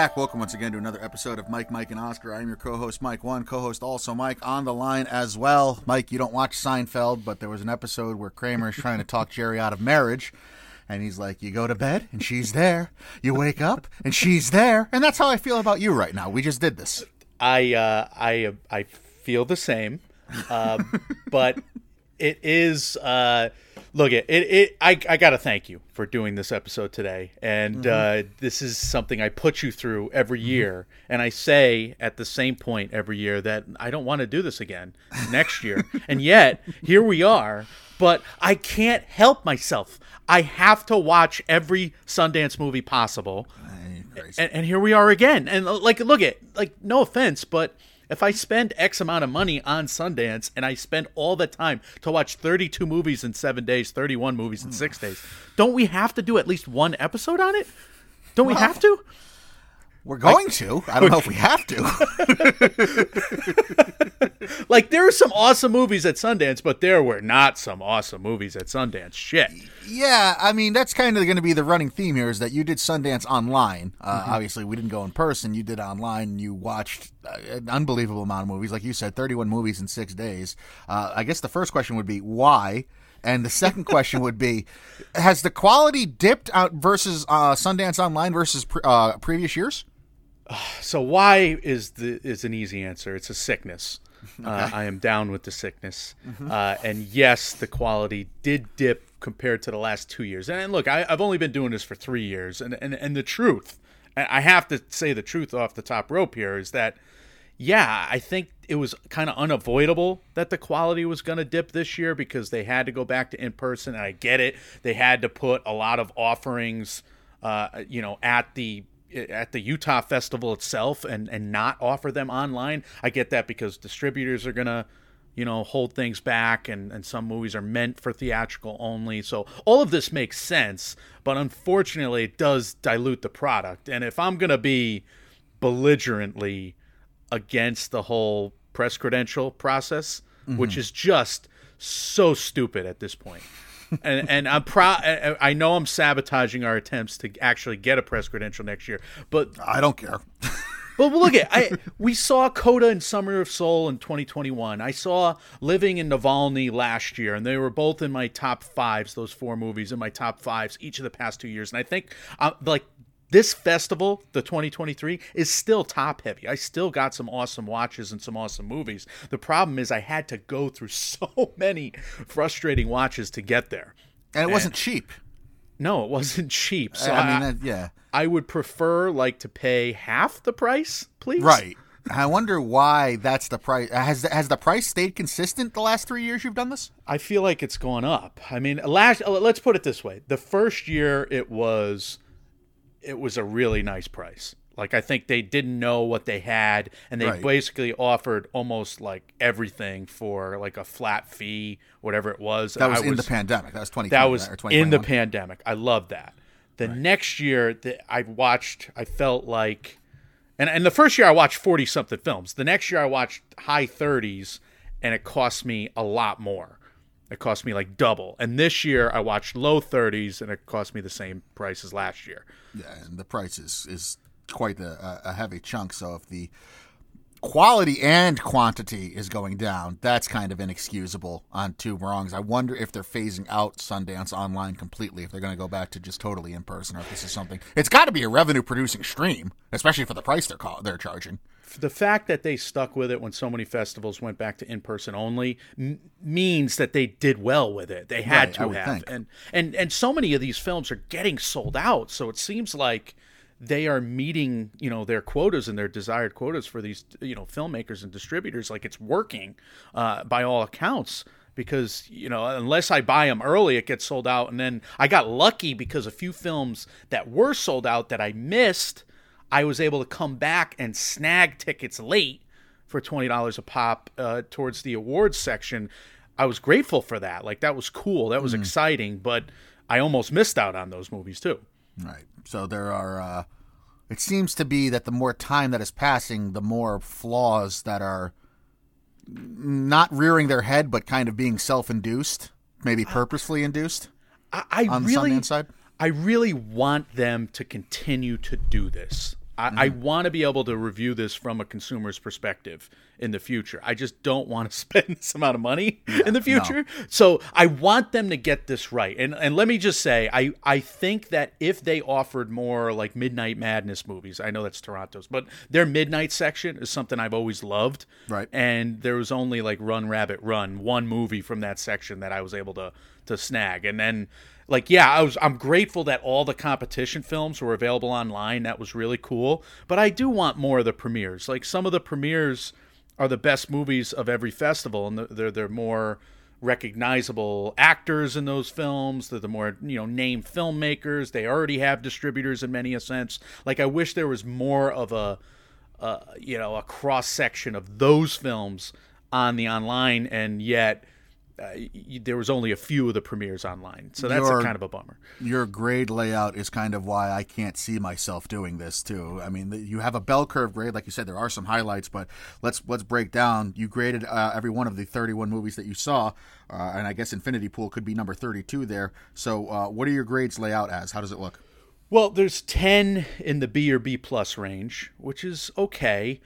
Back. Welcome once again to another episode of Mike, Mike, and Oscar. I'm your co-host, Mike One. Co-host also Mike on the line as well. Mike, you don't watch Seinfeld, but there was an episode where Kramer is trying to talk Jerry out of marriage, and he's like, "You go to bed, and she's there. You wake up, and she's there." And that's how I feel about you right now. We just did this. I uh, I I feel the same, um, but it is. Uh, look, it, it it I I gotta thank you for doing this episode today, and uh, this is something I put you through every year, and I say at the same point every year that I don't want to do this again next year, and yet here we are. But I can't help myself. I have to watch every Sundance movie possible and, and here we are again. And uh, like, look at like, no offense, but if I spend X amount of money on Sundance and I spend all the time to watch 32 movies in seven days, 31 movies in six hmm. days, don't we have to do at least one episode on it? Don't we have to? We're going to. I don't know if we have to. Like, there were some awesome movies at Sundance, but there were not some awesome movies at Sundance. Shit. Yeah, I mean that's kind of going to be the running theme here is that you did Sundance online. Uh, Mm-hmm. Obviously, we didn't go in person. You did online. and You watched uh, an unbelievable amount of movies, like you said, thirty-one movies in six days. Uh, I guess the first question would be why, and the second question would be, has the quality dipped out versus uh, Sundance online versus pre- uh, previous years? So why is the is an easy answer? It's a sickness. Uh, I am down with the sickness, uh, and yes, the quality did dip compared to the last two years. And, look, I, I've only been doing this for three years, and and and the truth, and I have to say the truth off the top rope here is that, yeah, I think it was kind of unavoidable that the quality was going to dip this year because they had to go back to in person, and I get it. They had to put a lot of offerings, uh, you know, at the at the Utah festival itself and and not offer them online. I get that because distributors are gonna you know hold things back and and some movies are meant for theatrical only. So all of this makes sense, but unfortunately it does dilute the product. And if I'm gonna be belligerently against the whole press credential process, which mm-hmm. is just so stupid at this point. And and I'm proud. I know I'm sabotaging our attempts to actually get a press credential next year, but I don't care. but look at I we saw Coda and Summer of Soul in 2021. I saw Living in Navalny last year, and they were both in my top fives. Those four movies in my top fives each of the past two years, and I think uh, like this festival, the 2023, is still top heavy. I still got some awesome watches and some awesome movies. The problem is I had to go through so many frustrating watches to get there. And it wasn't cheap. No, it wasn't cheap. So I mean, that, yeah. I would prefer like to pay half the price, please. Right. I wonder why that's the price. Has has the price stayed consistent the last three years you've done this? I feel like it's gone up. I mean, last let's put it this way: the first year it was, it was a really nice price. Like I think they didn't know what they had, and they Right. basically offered almost like everything for like a flat fee, whatever it was. That was in the pandemic. That was twenty. that was in the pandemic. I love that. The next year that I watched, I felt like, and and the first year I watched forty something films. The next year I watched high thirties, and it cost me a lot more. It cost me like double. And this year I watched low thirties, and it cost me the same price as last year. Yeah, and the price is, is quite a, a heavy chunk. So if the quality and quantity is going down, that's kind of inexcusable on two wrongs. I wonder if they're phasing out Sundance online completely, if they're going to go back to just totally in person, or if this is something. It's got to be a revenue producing stream, especially for the price they're call, they're charging. The fact that they stuck with it when so many festivals went back to in person only m- means that they did well with it. They had Right, to have, think. and and and so many of these films are getting sold out. So it seems like they are meeting, you know, their quotas and their desired quotas for these, you know, filmmakers and distributors. Like it's working uh, by all accounts. Because you know, unless I buy them early, it gets sold out. And then I got lucky because a few films that were sold out that I missed I was able to come back and snag tickets late for twenty dollars a pop uh, towards the awards section. I was grateful for that. Like that was cool. That was exciting. But I almost missed out on those movies too. Right. So there are. Uh, it seems to be that the more time that is passing, the more flaws that are not rearing their head, but kind of being self-induced, maybe purposefully induced I, I on really, the Sundance side. I really want them to continue to do this. I, I mm-hmm. want to be able to review this from a consumer's perspective in the future. I just don't want to spend this amount of money in the future. So I want them to get this right. And and let me just say, I I think that if they offered more like Midnight Madness movies, I know that's Toronto's, but their midnight section is something I've always loved. Right. And there was only like Run Rabbit Run, one movie from that section that I was able to to snag. And then like yeah, I was I'm grateful that all the competition films were available online. That was really cool. But I do want more of the premieres. Like some of the premieres are the best movies of every festival and they're they're more recognizable actors in those films they're the more you know named filmmakers they already have distributors in many a sense like i wish there was more of a uh, you know a cross section of those films on the online and yet uh, y- there was only a few of the premieres online so that's Your- a kind of a bummer Your grade layout is kind of why I can't see myself doing this too. I mean, you have a bell curve grade, like you said. There are some highlights, but let's let's break down. You graded uh, every one of the 31 movies that you saw, uh, and I guess Infinity Pool could be number 32 there. So, uh, what are your grades layout as? How does it look? Well, there's 10 in the B or B plus range, which is okay.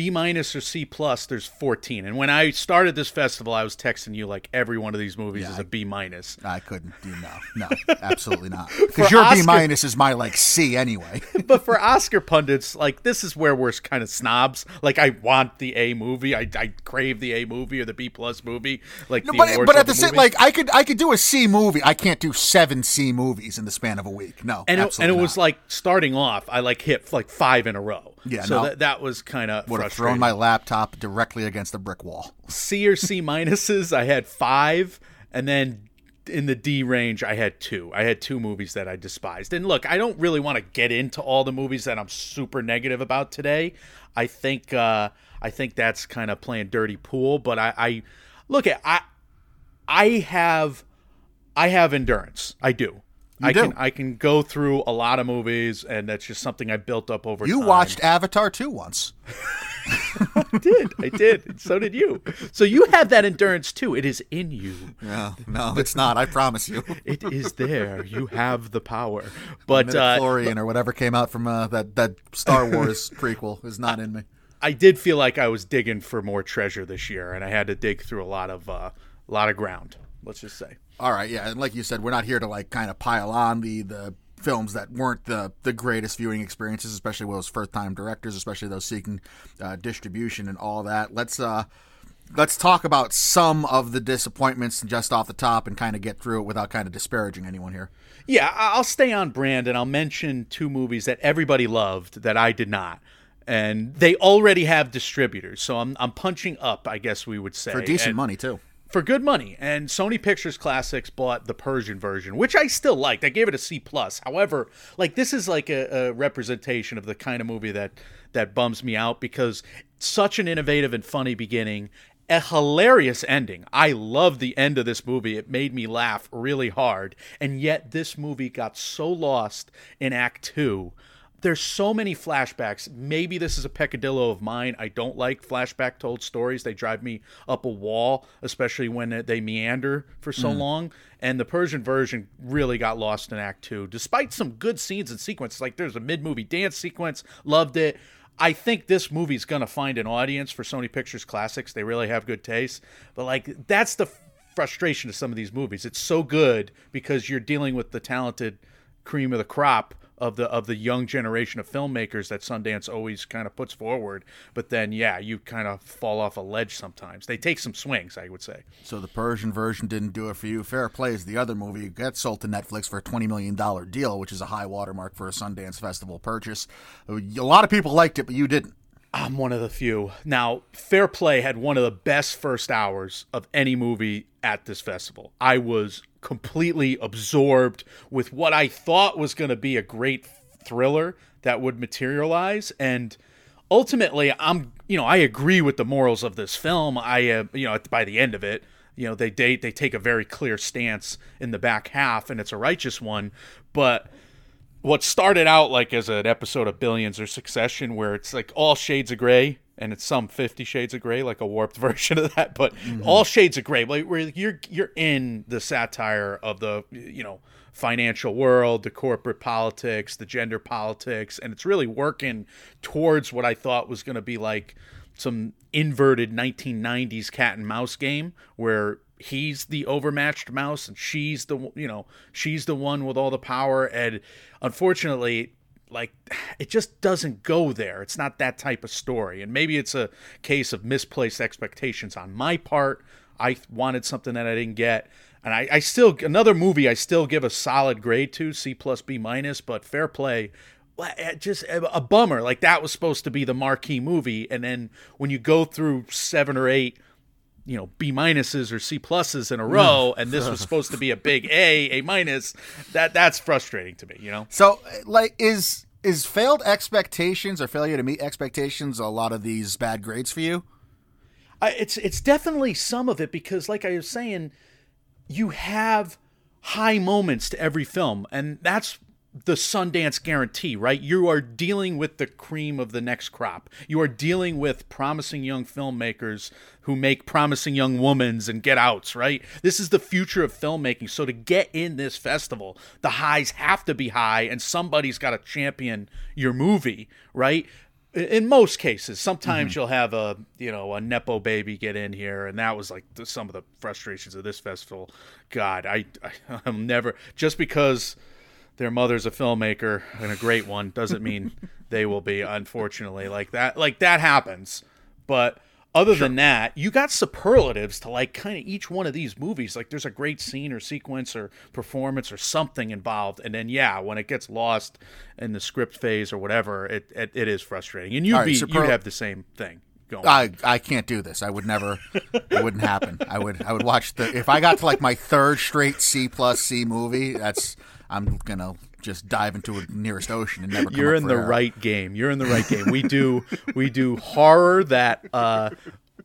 B minus or C plus, there's 14. And when I started this festival, I was texting you like every one of these movies is a B minus. I couldn't do no, no, absolutely not. Because your B minus is my like C anyway. but for Oscar pundits, like this is where we're kind of snobs. Like I want the A movie, I, I crave the A movie or the B plus movie. Like the but but at the the same, like I could I could do a C movie. I can't do seven C movies in the span of a week. No, and it, and it was like starting off, I like hit like five in a row. Yeah, so no. that that was kind of would have thrown my laptop directly against the brick wall. C or C minuses, I had five, and then in the D range, I had two. I had two movies that I despised. And look, I don't really want to get into all the movies that I'm super negative about today. I think uh, I think that's kind of playing dirty pool. But I, I look at I I have I have endurance. I do. I do. can I can go through a lot of movies, and that's just something I built up over You time. watched Avatar 2 once. I did. I did. So did you. So you have that endurance too. It is in you. No, no, it's not. I promise you. It is there. You have the power. But uh, Midichlorian or whatever came out from uh, that that Star Wars prequel is not in me. I did feel like I was digging for more treasure this year, and I had to dig through a lot of uh, a lot of ground. Let's just say. All right, yeah, and like you said, we're not here to like kind of pile on the the films that weren't the the greatest viewing experiences, especially with those first time directors, especially those seeking uh, distribution and all that. Let's uh let's talk about some of the disappointments just off the top and kind of get through it without kind of disparaging anyone here. Yeah, I'll stay on brand, and I'll mention two movies that everybody loved that I did not. And they already have distributors, so I'm I'm punching up, I guess we would say, For decent And- money too. For good money. And Sony Pictures Classics bought the Persian version, which I still liked. I gave it a C plus. However, like this is like a, a representation of the kind of movie that that bums me out because such an innovative and funny beginning. A hilarious ending. I love the end of this movie. It made me laugh really hard. And yet, this movie got so lost in Act Two there's so many flashbacks. Maybe this is a peccadillo of mine. I don't like flashback told stories. They drive me up a wall, especially when they meander for so mm-hmm. long. And the Persian version really got lost in Act Two, despite some good scenes and sequences. Like there's a mid movie dance sequence, loved it. I think this movie's gonna find an audience for Sony Pictures Classics. They really have good taste. But like that's the frustration of some of these movies. It's so good because you're dealing with the talented cream of the crop of the of the young generation of filmmakers that Sundance always kind of puts forward. But then, yeah, you kind of fall off a ledge sometimes. They take some swings, I would say. So the Persian version didn't do it for you. Fair Play is the other movie. It got sold to Netflix for a twenty million dollar deal, which is a high watermark for a Sundance Festival purchase. A lot of people liked it, but you didn't. I'm one of the few. Now, Fair Play had one of the best first hours of any movie at this festival. I was completely absorbed with what I thought was going to be a great thriller that would materialize and ultimately, I'm you know I agree with the morals of this film. I uh, you know by the end of it, you know they date they take a very clear stance in the back half, and it's a righteous one. But what started out like as an episode of Billions or Succession, where it's like all shades of gray, and it's some Fifty Shades of Gray, like a warped version of that, but mm-hmm. all shades of gray, like where you're you're in the satire of the you know financial world, the corporate politics, the gender politics, and it's really working towards what I thought was going to be like some inverted 1990s cat and mouse game where he's the overmatched mouse and she's the you know she's the one with all the power. And unfortunately like it just doesn't go there. It's not that type of story. And maybe it's a case of misplaced expectations on my part. I wanted something that i didn't get. And i, I still another movie i still give a solid grade to c plus b minus but fair play. Eh, just a a bummer. Like that was supposed to be the marquee movie. And then when you go through seven or eight you know B minuses or C pluses in a row, and this was supposed to be a big A, A minus. That that's frustrating to me. You know, So, like, is is failed expectations or failure to meet expectations a lot of these bad grades for you? I, it's it's definitely some of it because, like I was saying, you have high moments to every film, and that's the Sundance guarantee, right? You are dealing with the cream of the next crop. You are dealing with promising young filmmakers who make promising young womans and get outs, right? This is the future of filmmaking. So to get in this festival, the highs have to be high, and somebody's got to champion your movie, right? in most cases sometimes mm-hmm. you'll have a you know a nepo baby get in here and that was like the, some of the frustrations of this festival god I, I i'm never just because their mother's a filmmaker and a great one doesn't mean they will be unfortunately like that like that happens but other than that you got superlatives to like kind of each one of these movies like there's a great scene or sequence or performance or something involved and then yeah when it gets lost in the script phase or whatever it it, it is frustrating and you'd right, be superl- you'd have the same thing going I I can't do this. I would never. it wouldn't happen. I would I would watch the if I got to like my third straight C plus C movie. That's I'm gonna just dive into a nearest ocean and never. Come you're in the air. right game. You're in the right game. We do we do horror that uh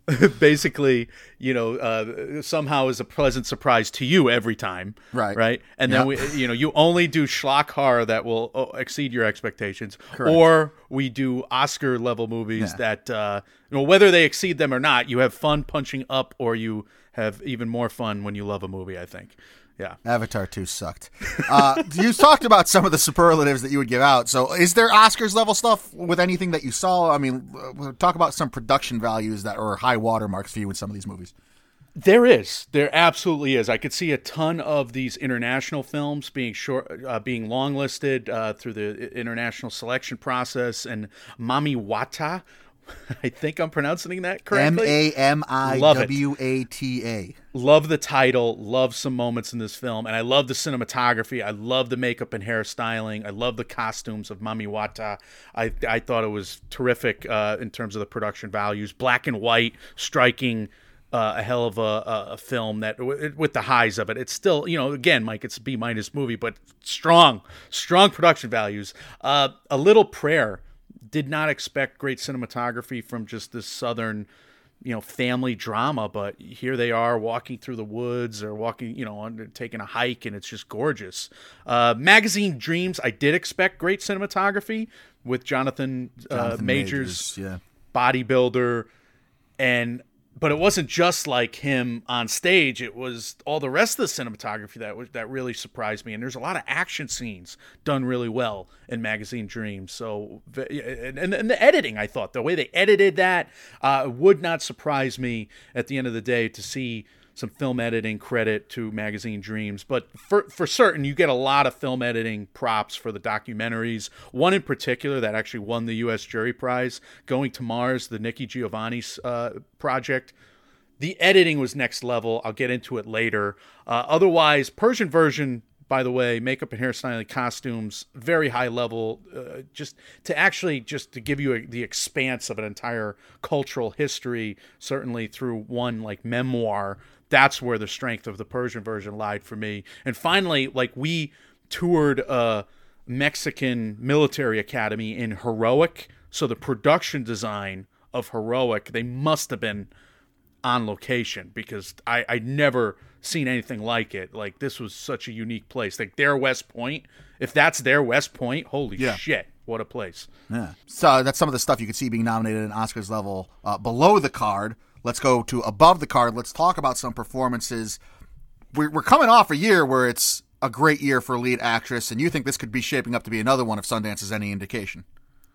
basically, you know, uh somehow is a pleasant surprise to you every time. Right. Right? And then Yep. we you know, you only do schlock horror that will oh, exceed your expectations Correct. or we do Oscar level movies Yeah. that uh you know, whether they exceed them or not, you have fun punching up or you have even more fun when you love a movie, I think. Yeah. Avatar 2 sucked. Uh, you talked about some of the superlatives that you would give out. So, is there Oscars level stuff with anything that you saw? I mean, uh, talk about some production values that are high watermarks for you in some of these movies. There is, there absolutely is. I could see a ton of these international films being short, uh, being longlisted uh, through the international selection process. And Mami Wata, I think I'm pronouncing that correctly. A M I. W A T A. love the title, love some moments in this film, and I love the cinematography. I love the makeup and hairstyling. I love the costumes of Mami Wata. I I thought it was terrific uh, in terms of the production values, black and white, striking. Uh, a hell of a, a, a film that w- with the highs of it, it's still you know again, Mike, it's a B minus movie, but strong, strong production values. Uh, a little prayer did not expect great cinematography from just this southern you know family drama but here they are walking through the woods or walking you know on taking a hike and it's just gorgeous uh, magazine dreams i did expect great cinematography with jonathan, uh, Jonathan majors, yeah. bodybuilder and but it wasn't just like him on stage. It was all the rest of the cinematography that was that really surprised me. And there's a lot of action scenes done really well in magazine dreams. So and, and the editing i thought the way they edited that uh, would not surprise me at the end of the day to see some film editing credit to magazine dreams but for for certain you get a lot of film editing props for the documentaries. One in particular that actually won the us jury prize going to mars the nikki giovanni uh, project. The editing was next level. I'll get into it later. Uh, otherwise persian version by the way makeup and hairstyling costumes very high level uh, just to actually just to give you a, the expanse of an entire cultural history certainly through one like memoir that's where the strength of the persian version lied for me and finally like we toured a mexican military academy in heroic So the production design of Heroic, they must have been on location because I I never seen anything like it. Like this was such a unique place. Like their West Point, if that's their West Point, holy Yeah. shit, what a place. Yeah. So that's some of the stuff you could see being nominated in Oscars level uh, below the card. Let's go to above the card. Let's talk about some performances. We're, we're coming off a year where it's a great year for lead actress, and you think this could be shaping up to be another one if Sundance is any indication.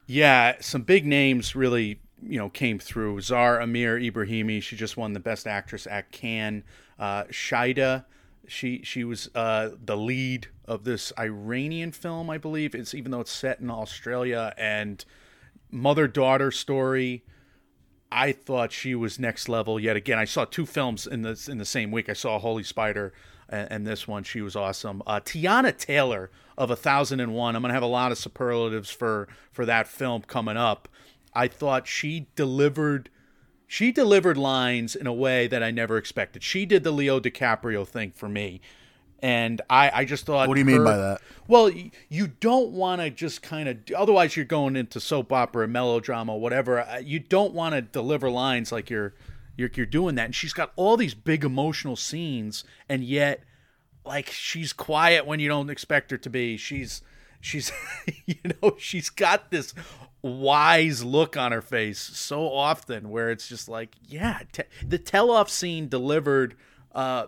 Yeah, some big names really, you know, came through. Zar Amir Ebrahimi, she just won the Best Actress at Cannes. Uh, Shayda, she she was uh, the lead of this Iranian film, I believe. It's even though it's set in Australia and mother daughter story. I thought she was next level yet again. I saw two films in the in the same week. I saw Holy Spider and, and this one. She was awesome. Uh, Teyana Taylor of A Thousand and One. I'm gonna have a lot of superlatives for for that film coming up. I thought she delivered. She delivered lines in a way that I never expected. She did the Leo DiCaprio thing for me, and I I just thought. What do you mean by that? well, you don't want to just kind of. Otherwise, you're going into soap opera, melodrama, whatever. Uh, You don't want to deliver lines like you're, you're you're doing that. And she's got all these big emotional scenes, and yet, like she's quiet when you don't expect her to be. She's she's you know she's got this wise look on her face so often where it's just like yeah the tell-off scene delivered uh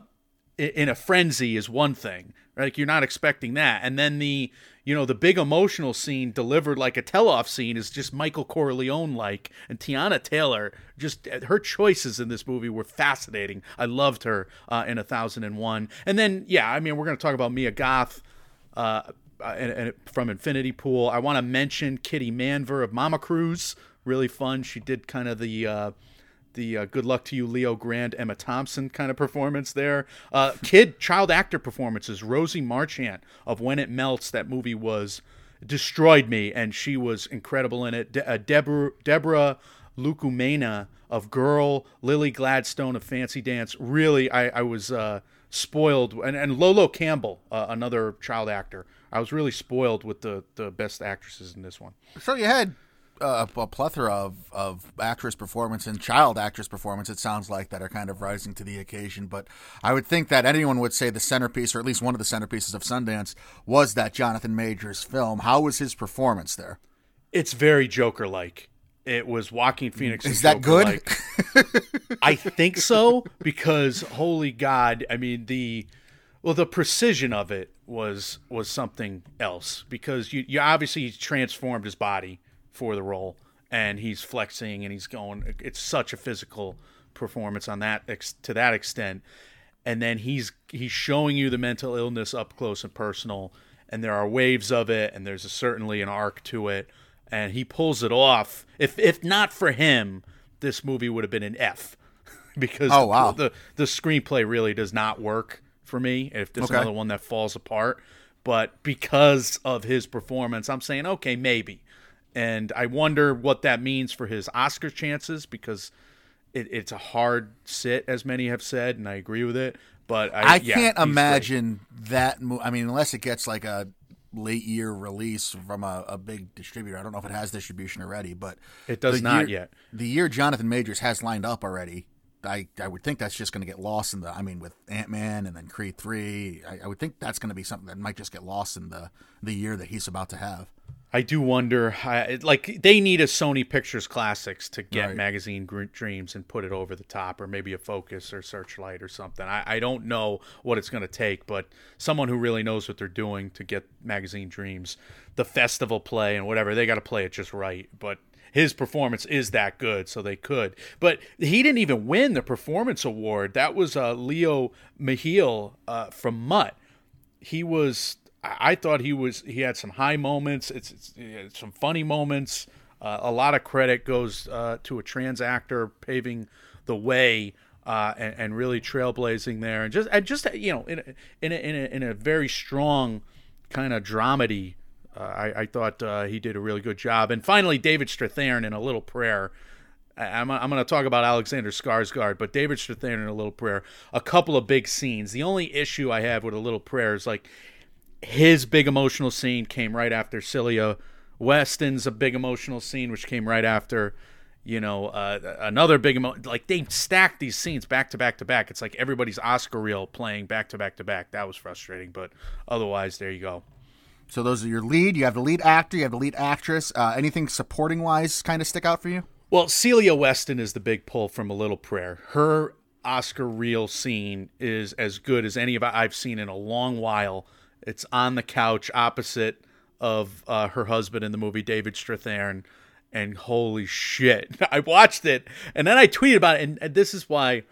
in a frenzy is one thing like you're not expecting that. And then the you know the big emotional scene delivered like a tell-off scene is just michael corleone like and teyana taylor just her choices in this movie were fascinating. I loved her uh, in a thousand and one. And then yeah i mean we're going to talk about mia goth uh, and, and from Infinity Pool. I want to mention Kiti Mánver of Mamacruz Really fun. She did kind of the uh, the uh, Good Luck to You, Leo Grande, Emma Thompson kind of performance there. Uh, kid, child actor performances. Rosie Marchant of When It Melts. That movie was destroyed me, and she was incredible in it. De- uh, Deborah Deborah Lukumuena of Girl, Lily Gladstone of Fancy Dance. Really, I, I was uh, spoiled, and, and Lola Campbell, uh, another child actor. I was really spoiled with the, the best actresses in this one. So you had a plethora of, of actress performance and child actress performance, it sounds like, that are kind of rising to the occasion. But I would think that anyone would say the centerpiece, or at least one of the centerpieces of Sundance, was that Jonathan Majors film. How was his performance there? It's very Joker like. It was Joaquin mm. Phoenix. Is that good? I think so because holy God, I mean the well the precision of it was was something else because you you obviously transformed his body for the role and he's flexing and he's going it's such a physical performance on that ex, to that extent. And then he's he's showing you the mental illness up close and personal and there are waves of it and there's a, certainly an arc to it. And he pulls it off. If if not for him this movie would have been an F because Oh, wow. the the screenplay really does not work for me if there's Okay. another one that falls apart. But because of his performance I'm saying okay maybe and I wonder what that means for his Oscar chances because it, it's a hard sit as many have said and I agree with it but I, I yeah, can't he's great. imagine that. Mo- I mean, unless it gets like a late year release from a, a big distributor. I don't know if it has distribution already, but It does not year- yet. The year Jonathan Majors has lined up already. I, I would think that's just going to get lost in the. I mean, with Ant Man and then Creed three, I, I would think that's going to be something that might just get lost in the the year that he's about to have. I do wonder, I, like they need a Sony Pictures Classics to get Right. Magazine Dreams and put it over the top, or maybe a Focus or Searchlight or something. I, I don't know what it's going to take, but someone who really knows what they're doing to get Magazine Dreams, the festival play and whatever, they got to play it just right. But his performance is that good, so they could. But he didn't even win the performance award. That was uh, Leo Mehiel uh, from Mutt he was I thought he was he had some high moments. It's, it's some funny moments. Uh, a lot of credit goes uh, to a trans actor paving the way uh, and, and really trailblazing there. And just and just you know in a, in a, in a, in a very strong kind of dramedy uh, I, I thought uh, he did a really good job. And finally David Strathairn in a little prayer. I'm, I'm going to talk about Alexander Skarsgård, but David Strathairn in A Little Prayer, a couple of big scenes. The only issue I have with A Little Prayer is like his big emotional scene came right after Celia Weston's a big emotional scene, which came right after. You know, uh, another big emo- like they stacked these scenes back to back to back. It's like everybody's Oscar reel playing back to back to back. That was frustrating, but otherwise, there you go. So those are your lead. You have the lead actor. You have the lead actress. Uh, anything supporting wise kind of stick out for you? Well, Celia Weston is the big pull from A Little Prayer. Her Oscar reel scene is as good as any of I've seen in a long while. It's on the couch opposite of uh, her husband in the movie David Strathairn, and holy shit, I watched it and then I tweeted about it, and, and this is why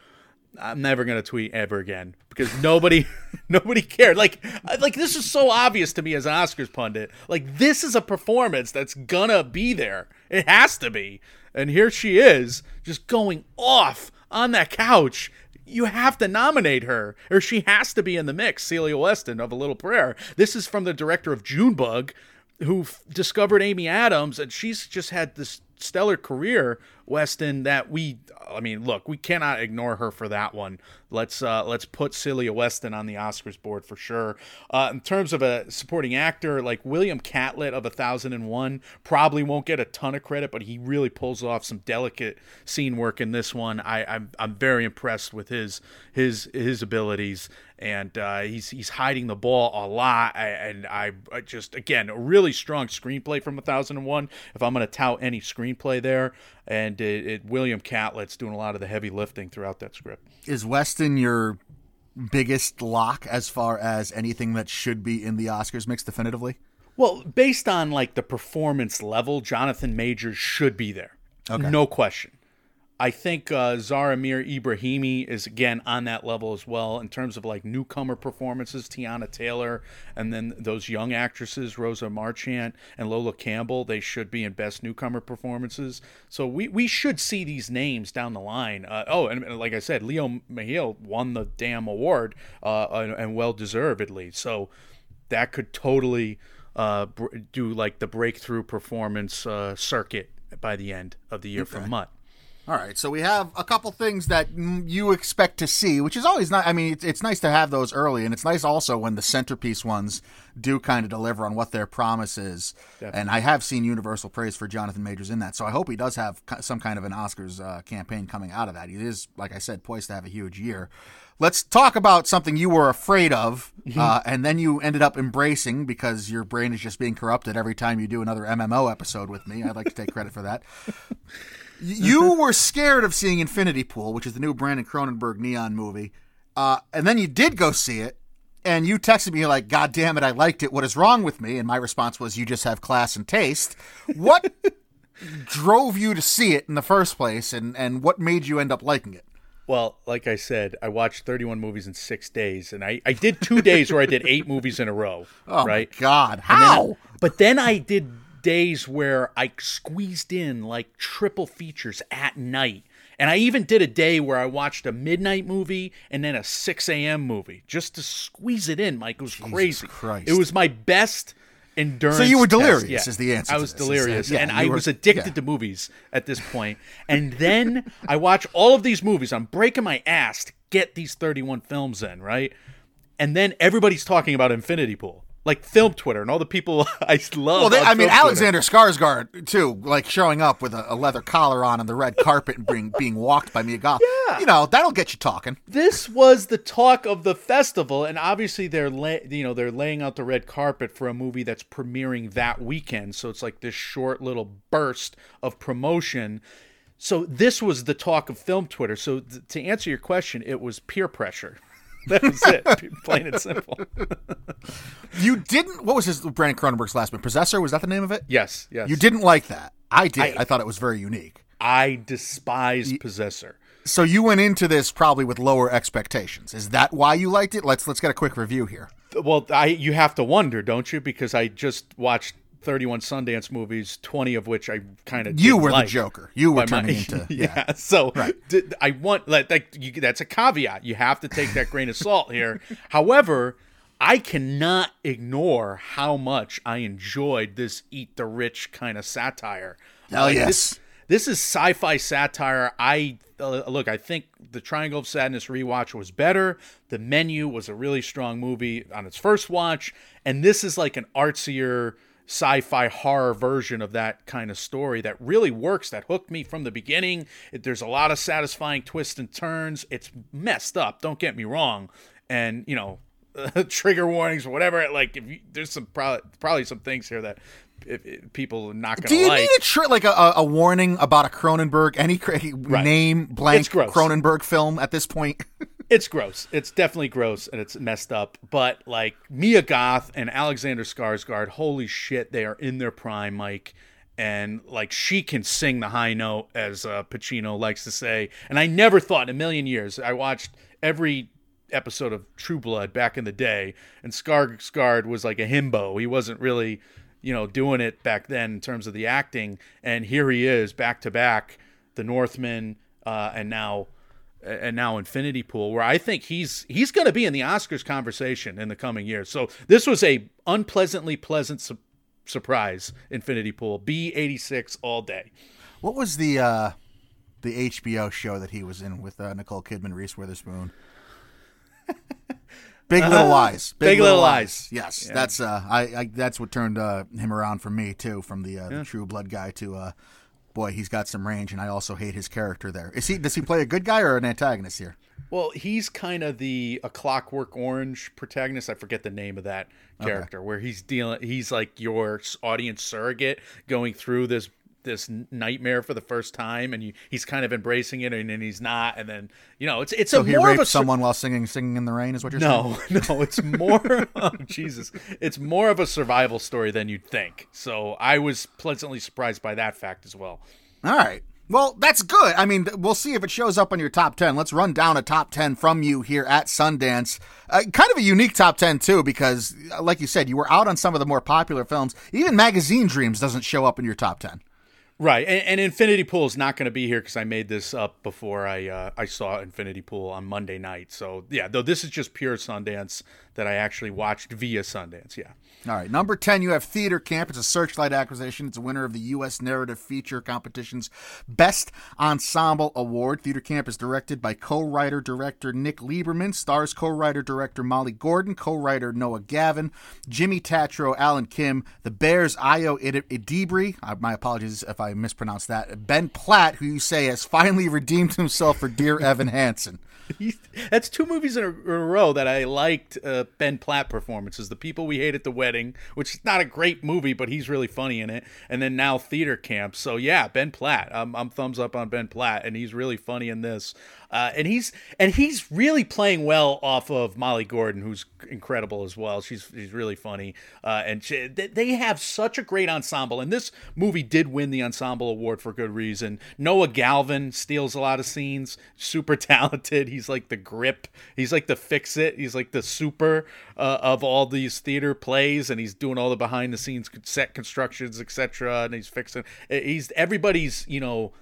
I'm never gonna tweet ever again because nobody, nobody cared. Like, like this is so obvious to me as an Oscars pundit. Like, this is a performance that's gonna be there. It has to be. And here she is, just going off on that couch. You have to nominate her, or she has to be in the mix. Celia Weston of A Little Prayer. This is from the director of Junebug, who f- discovered Amy Adams, and she's just had this stellar career, Weston. That we, I mean, look, we cannot ignore her for that one. Let's uh, let's put Celia Weston on the Oscars board for sure. Uh, in terms of a supporting actor, like William Catlett of A Thousand and One, probably won't get a ton of credit, but he really pulls off some delicate scene work in this one. I, I'm I'm very impressed with his his his abilities and uh, he's he's hiding the ball a lot. And I, I just again a really strong screenplay from 1001. If I'm going to tout any screenplay there, and it, it, William Catlett's doing a lot of the heavy lifting throughout that script. Is Weston your biggest lock as far as anything that should be in the Oscars mix definitively? Well, based on like the performance level, Jonathan Majors should be there. Okay. No question. I think uh, Zar Amir Ebrahimi is again on that level as well in terms of like newcomer performances. Teyana Taylor, and then those young actresses, Rosa Marchant and Lola Campbell, they should be in best newcomer performances. So we, we should see these names down the line. Uh, oh, and, and like I said, Leo Mehiel won the damn award, uh, and, and well deservedly. So that could totally uh, br- do like the breakthrough performance uh, circuit by the end of the year for Mutt. All right, so we have a couple things that you expect to see, which is always not. I mean, it's, it's nice to have those early, and it's nice also when the centerpiece ones do kind of deliver on what their promise is. And I have seen universal praise for Jonathan Majors in that, so I hope he does have some kind of an Oscars uh, campaign coming out of that. He is, like I said, poised to have a huge year. Let's talk about something you were afraid of, uh, and then you ended up embracing because your brain is just being corrupted every time you do another MMO episode with me. I'd like to take credit for that. You were scared of seeing Infinity Pool, which is the new Brandon Cronenberg neon movie, uh, and then you did go see it, and you texted me like, "God damn it, I liked it. What is wrong with me?" And my response was, "You just have class and taste." What drove you to see it in the first place, and and what made you end up liking it? Well, like I said, I watched 31 movies in six days, and I, I did two days where I did eight movies in a row. Oh right? my God, And then how? but then I did days where I squeezed in like triple features at night. And I even did a day where I watched a midnight movie and then a 6 a.m. movie just to squeeze it in, Mike. It was crazy. Christ. It was my best endurance. So you were test. delirious Yeah. is the answer I was this, is that- delirious. yeah, and I were- was addicted yeah. to movies at this point. And then I watch all of these movies. I'm breaking my ass to get these 31 films in, right? And then everybody's talking about Infinity Pool. Like film Twitter and all the people I love. Well, they, I mean, Twitter. Alexander Skarsgård too, like showing up with a, a leather collar on and the red carpet and being being walked by Mia Goth. Yeah. you know that'll get you talking. this was the talk of the festival and obviously they're lay, you know they're laying out the red carpet for a movie that's premiering that weekend so it's like this short little burst of promotion so this was the talk of film twitter so th- to answer your question it was peer pressure that was it plain and simple You didn't. What was his Brandon Cronenberg's last one? Possessor was that the name of it? yes yes You didn't like that. I did. I, I- thought it was very unique. i despise possessor So you went into this probably with lower expectations. Is that why you liked it? Let's let's get a quick review here. Well, I you have to wonder, don't you? Because I just watched 31 Sundance movies, 20 of which I kind of You were the Joker. You were By my- turning into yeah. yeah. So d- I want like, like you, that's a caveat. You have to take that grain of salt here. However, I cannot ignore how much I enjoyed this eat the rich kind of satire. Hell Like, yes. This, this is sci-fi satire. I uh, look. I think the Triangle of Sadness rewatch was better. The Menu was a really strong movie on its first watch, and this is like an artsier sci-fi horror version of that kind of story that really works that hooked me from the beginning. It, there's a lot of satisfying twists and turns. It's messed up don't get me wrong. And you know trigger warnings or whatever like if you, there's some probably probably some things here that if, if people are not Do gonna Do you like. need a tri- like a, a, warning about a Cronenberg any cra- name blank. Cronenberg film at this point? It's gross. It's definitely gross and it's messed up. But like Mia Goth and Alexander Skarsgård, holy shit, they are in their prime, Mike. And like she can sing the high note, as uh, Pacino likes to say. And I never thought in a million years. I watched every episode of True Blood back in the day, and Skarsgård was like a himbo. He wasn't really, you know, doing it back then in terms of the acting. And here he is, back to back, The Northman, uh, and now and now Infinity Pool, where I think he's he's going to be in the Oscars conversation in the coming years. So this was a unpleasantly pleasant su- surprise. Infinity Pool, B eighty six all day. what was the uh, the HBO show that he was in with uh, Nicole Kidman, Reese Witherspoon? Big Little Lies. Uh-huh. Big Little Lies. Yes, that's uh, I, I that's what turned uh, him around for me too, from the, uh, the True Blood guy to uh, boy, he's got some range, and I also hate his character there. Is he? Does he play a good guy or an antagonist here? Well, he's kind of the a Clockwork Orange protagonist. I forget the name of that character, where he's dealing. He's like your audience surrogate going through this this nightmare for the first time, and you, he's kind of embracing it, and then he's not, and then you know it's it's So a he more of a someone while singing "Singing in the Rain." Is what you're saying? No, no, it's more. oh, Jesus, it's more of a survival story than you'd think. So I was pleasantly surprised by that fact as well. All right. Well, that's good. I mean, we'll see if it shows up on your top 10. Let's run down a top 10 from you here at Sundance. Uh, kind of a unique top 10, too, because, uh, like you said, you were out on some of the more popular films. Even Magazine Dreams doesn't show up in your top 10. Right, and, and Infinity Pool is not going to be here because I made this up before I uh, I saw Infinity Pool on Monday night. So yeah, though this is just pure Sundance that I actually watched via Sundance. Yeah. All right. Number 10, you have Theater Camp. It's a Searchlight acquisition. It's a winner of the U.S. Narrative Feature Competition's Best Ensemble Award. Theater Camp is directed by co writer director Nick Lieberman, stars co writer director Molly Gordon, co writer Noah Galvin, Jimmy Tatro, Alan Kim, the Bears Io Id- Idibri. Uh, my apologies if I mispronounced that. Ben Platt, who you say has finally redeemed himself for Dear Evan Hansen. That's two movies in a, in a row that I liked uh, Ben Platt performances. The People We Hate at the Wedding, which is not a great movie, but he's really funny in it. And then now Theater Camp. So yeah, Ben Platt. I'm, I'm thumbs up on Ben Platt, and he's really funny in this. Uh, and he's and he's really playing well off of Molly Gordon, who's incredible as well. She's she's really funny, uh, and she, they- have such a great ensemble. And this movie did win the ensemble award for good reason. Noah Galvin steals a lot of scenes. Super talented. He's like the grip. He's like the fix it. He's like the super uh, of all these theater plays, and he's doing all the behind the scenes set constructions, etc. And he's fixing. He's everybody's you know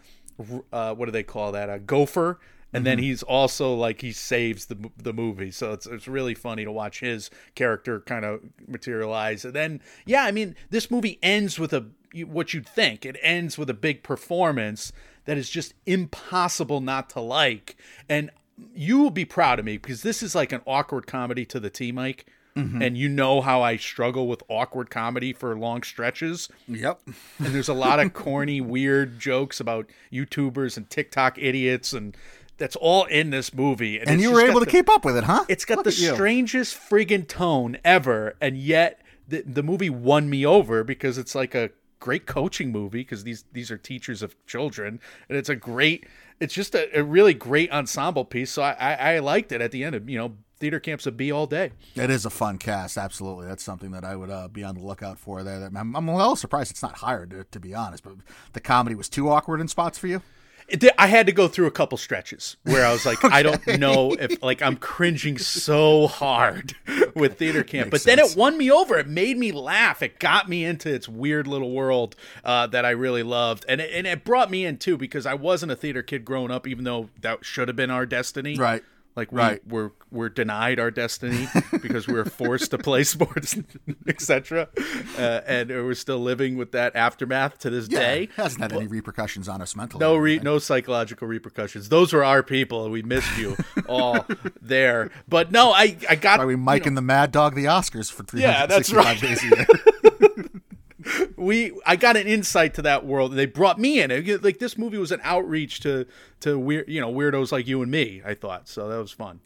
uh, what do they call that? A gopher. And then mm-hmm. he's also like he saves the the movie, so it's it's really funny to watch his character kind of materialize. And then yeah, I mean this movie ends with a what you'd think it ends with a big performance that is just impossible not to like. And you will be proud of me because this is like an awkward comedy to the T, Mike. Mm-hmm. And you know how I struggle with awkward comedy for long stretches Yep. and there's a lot of corny, weird jokes about YouTubers and TikTok idiots, and that's all in this movie. And it's you were able to the- keep up with it, huh? It's got Look the strangest friggin' tone ever, and yet the the movie won me over because it's like a great coaching movie because these these are teachers of children, and it's a great. It's just a, a really great ensemble piece. So I, I I liked it at the end of you know theater camps a B all day. It is a fun cast, absolutely. That's something that I would uh, be on the lookout for. There, I'm, I'm a little surprised it's not higher, to, to be honest. But the comedy was too awkward in spots for you. It I had to go through a couple stretches where I was like, I don't know if like I'm cringing so hard with theater camp, but Makes then it won me over. It made me laugh. It got me into its weird little world uh, that I really loved, and it, and it brought me in too because I wasn't a theater kid growing up, even though that should have been our destiny. Right. Like we Right. were we're denied our destiny because we were forced to play sports, etc. Uh, and we're still living with that aftermath to this Yeah, day. it hasn't had any repercussions on us mentally. No re- no psychological repercussions. Those were our people, we missed you all there. But no, I I got Why we Mike and the Mad Dog the Oscars for Yeah, that's 365 days a year. We I got an insight to that world. They brought me in. It- Like this movie was an outreach to to weird you know weirdos like you and me. I thought so. That was fun.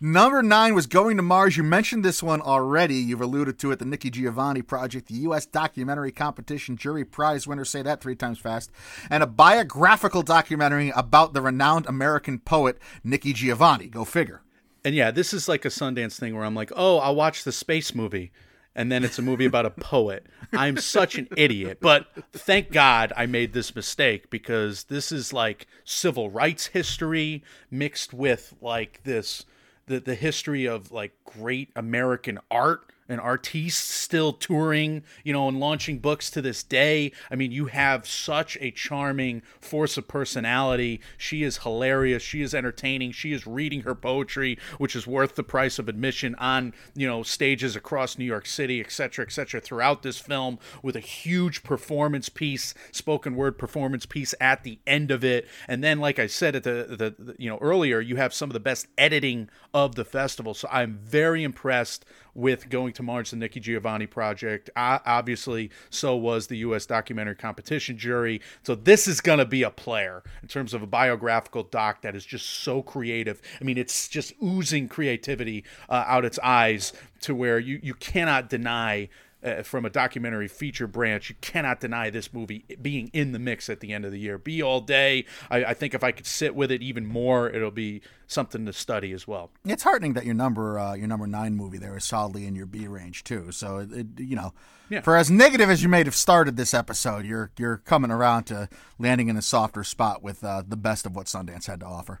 Number nine was Going to Mars. You mentioned this one already. You've alluded to it. The Nikki Giovanni Project, the U.S. Documentary Competition Jury Prize winner. Say that three times fast. And a biographical documentary about the renowned American poet Nikki Giovanni. Go figure. And yeah, this is like a Sundance thing where I'm like, oh, I'll watch the space movie. And then it's a movie about a poet. I'm such an idiot. But thank God I made this mistake because this is like civil rights history mixed with like this the, the history of like great American art and artistes still touring, you know, and launching books to this day. I mean, you have such a charming force of personality. She is hilarious. She is entertaining. She is reading her poetry, which is worth the price of admission on, you know, stages across New York City, et cetera, et cetera, throughout this film with a huge performance piece, spoken word performance piece at the end of it. And then, like I said at the, the, the you know, earlier, you have some of the best editing of the festival. So I'm very impressed with going to Mars, the Nikki Giovanni project. Uh, obviously, so was the U.S. Documentary Competition Jury. So this is going to be a player in terms of a biographical doc that is just so creative. I mean, it's just oozing creativity uh, out its eyes to where you you cannot deny. Uh, from a documentary feature branch, you cannot deny this movie being in the mix at the end of the year. Be all day. I, I think if I could sit with it even more, it'll be something to study as well. It's heartening that your number uh, your number nine movie there is solidly in your B range too. So it, it, you know, Yeah. for as negative as you may have started this episode, you're you're coming around to landing in a softer spot with uh, the best of what Sundance had to offer.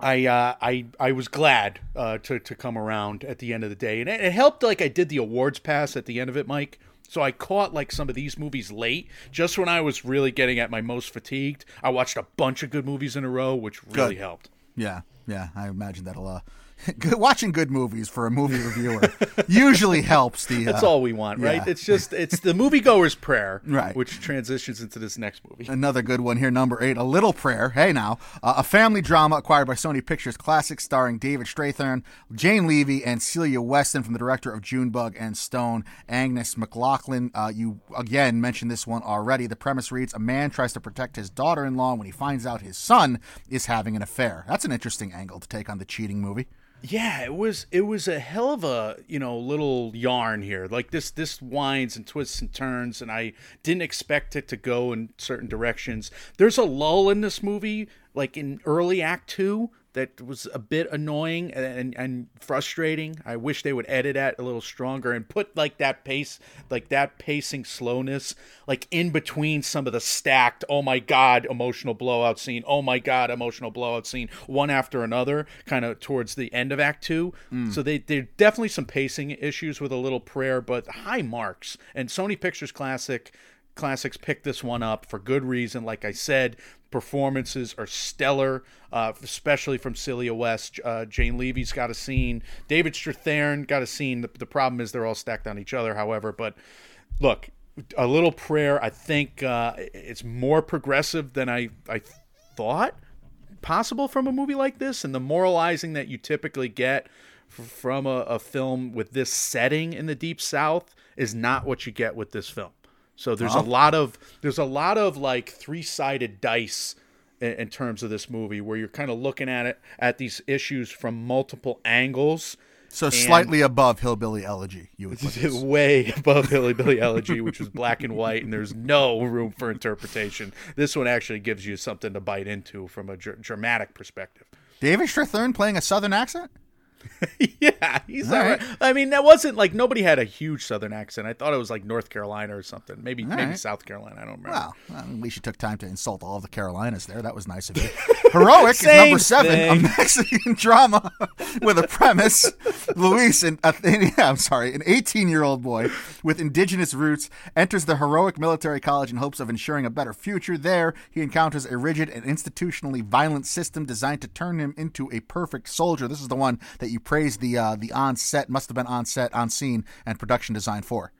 I uh, I I was glad uh, to to come around at the end of the day, and it, it helped. Like I did the awards pass at the end of it, Mike. So I caught like some of these movies late, just when I was really getting at my most fatigued. I watched a bunch of good movies in a row, which really Good. helped. Yeah, yeah, I imagine that'll. Uh, good, watching good movies for a movie reviewer usually helps. The That's uh, all we want, right? yeah. It's just it's the moviegoer's prayer, Right. Which transitions into this next movie. Another good one here, number eight, A Little Prayer. Hey now, uh, a family drama acquired by Sony Pictures Classics, starring David Strathairn, Jane Levy, and Celia Weston from the director of Junebug and Stone, Angus MacLachlan. Uh, you again mentioned this one already. The premise reads: A man tries to protect his daughter-in-law when he finds out his son is having an affair. That's an interesting angle to take on the cheating movie. Yeah, it was it was a hell of a you know little yarn here. Like this this winds and twists and turns, and I didn't expect it to go in certain directions. There's a lull in this movie, like in early Act Two, that was a bit annoying and, and frustrating. I wish they would edit that a little stronger and put like that pace, like that pacing slowness, like in between some of the stacked, oh my god, emotional blowout scene, oh my god, emotional blowout scene, one after another, kind of towards the end of Act Two. Hmm. So they there definitely some pacing issues with a little prayer, but high marks. And Sony Pictures Classic Classics picked this one up for good reason. Like I said, performances are stellar, uh, especially from Celia West. Uh, Jane Levy's got a scene. David Strathairn got a scene. The, the problem is they're all stacked on each other, however. But look, a little prayer. I think uh, it's more progressive than I I thought possible from a movie like this, and the moralizing that you typically get from a, a film with this setting in the deep south is not what you get with this film. So there's a lot of there's a lot of like three sided dice in, in terms of this movie where you're kind of looking at it at these issues from multiple angles. So slightly above Hillbilly Elegy, you would put way above Billy Billy Elegy, which was black and white, and there's no room for interpretation. This one actually gives you something to bite into from a dr- dramatic perspective. David Strathairn playing a Southern accent. yeah, he's All all right. right. I mean, that wasn't like nobody had a huge Southern accent. I thought it was like North Carolina or something. Maybe maybe right. South Carolina. I don't remember. Well, at least you took time to insult all the Carolinas there. That was nice of you. Heroic is number seven, a. Mexican drama with a premise. Luis, an, a, yeah, I'm sorry, an 18 year old boy with indigenous roots enters the heroic military college in hopes of ensuring a better future. There, he encounters a rigid and institutionally violent system designed to turn him into a perfect soldier. This is the one that you praised the uh, the on set, must have been on set, on scene, and production design for.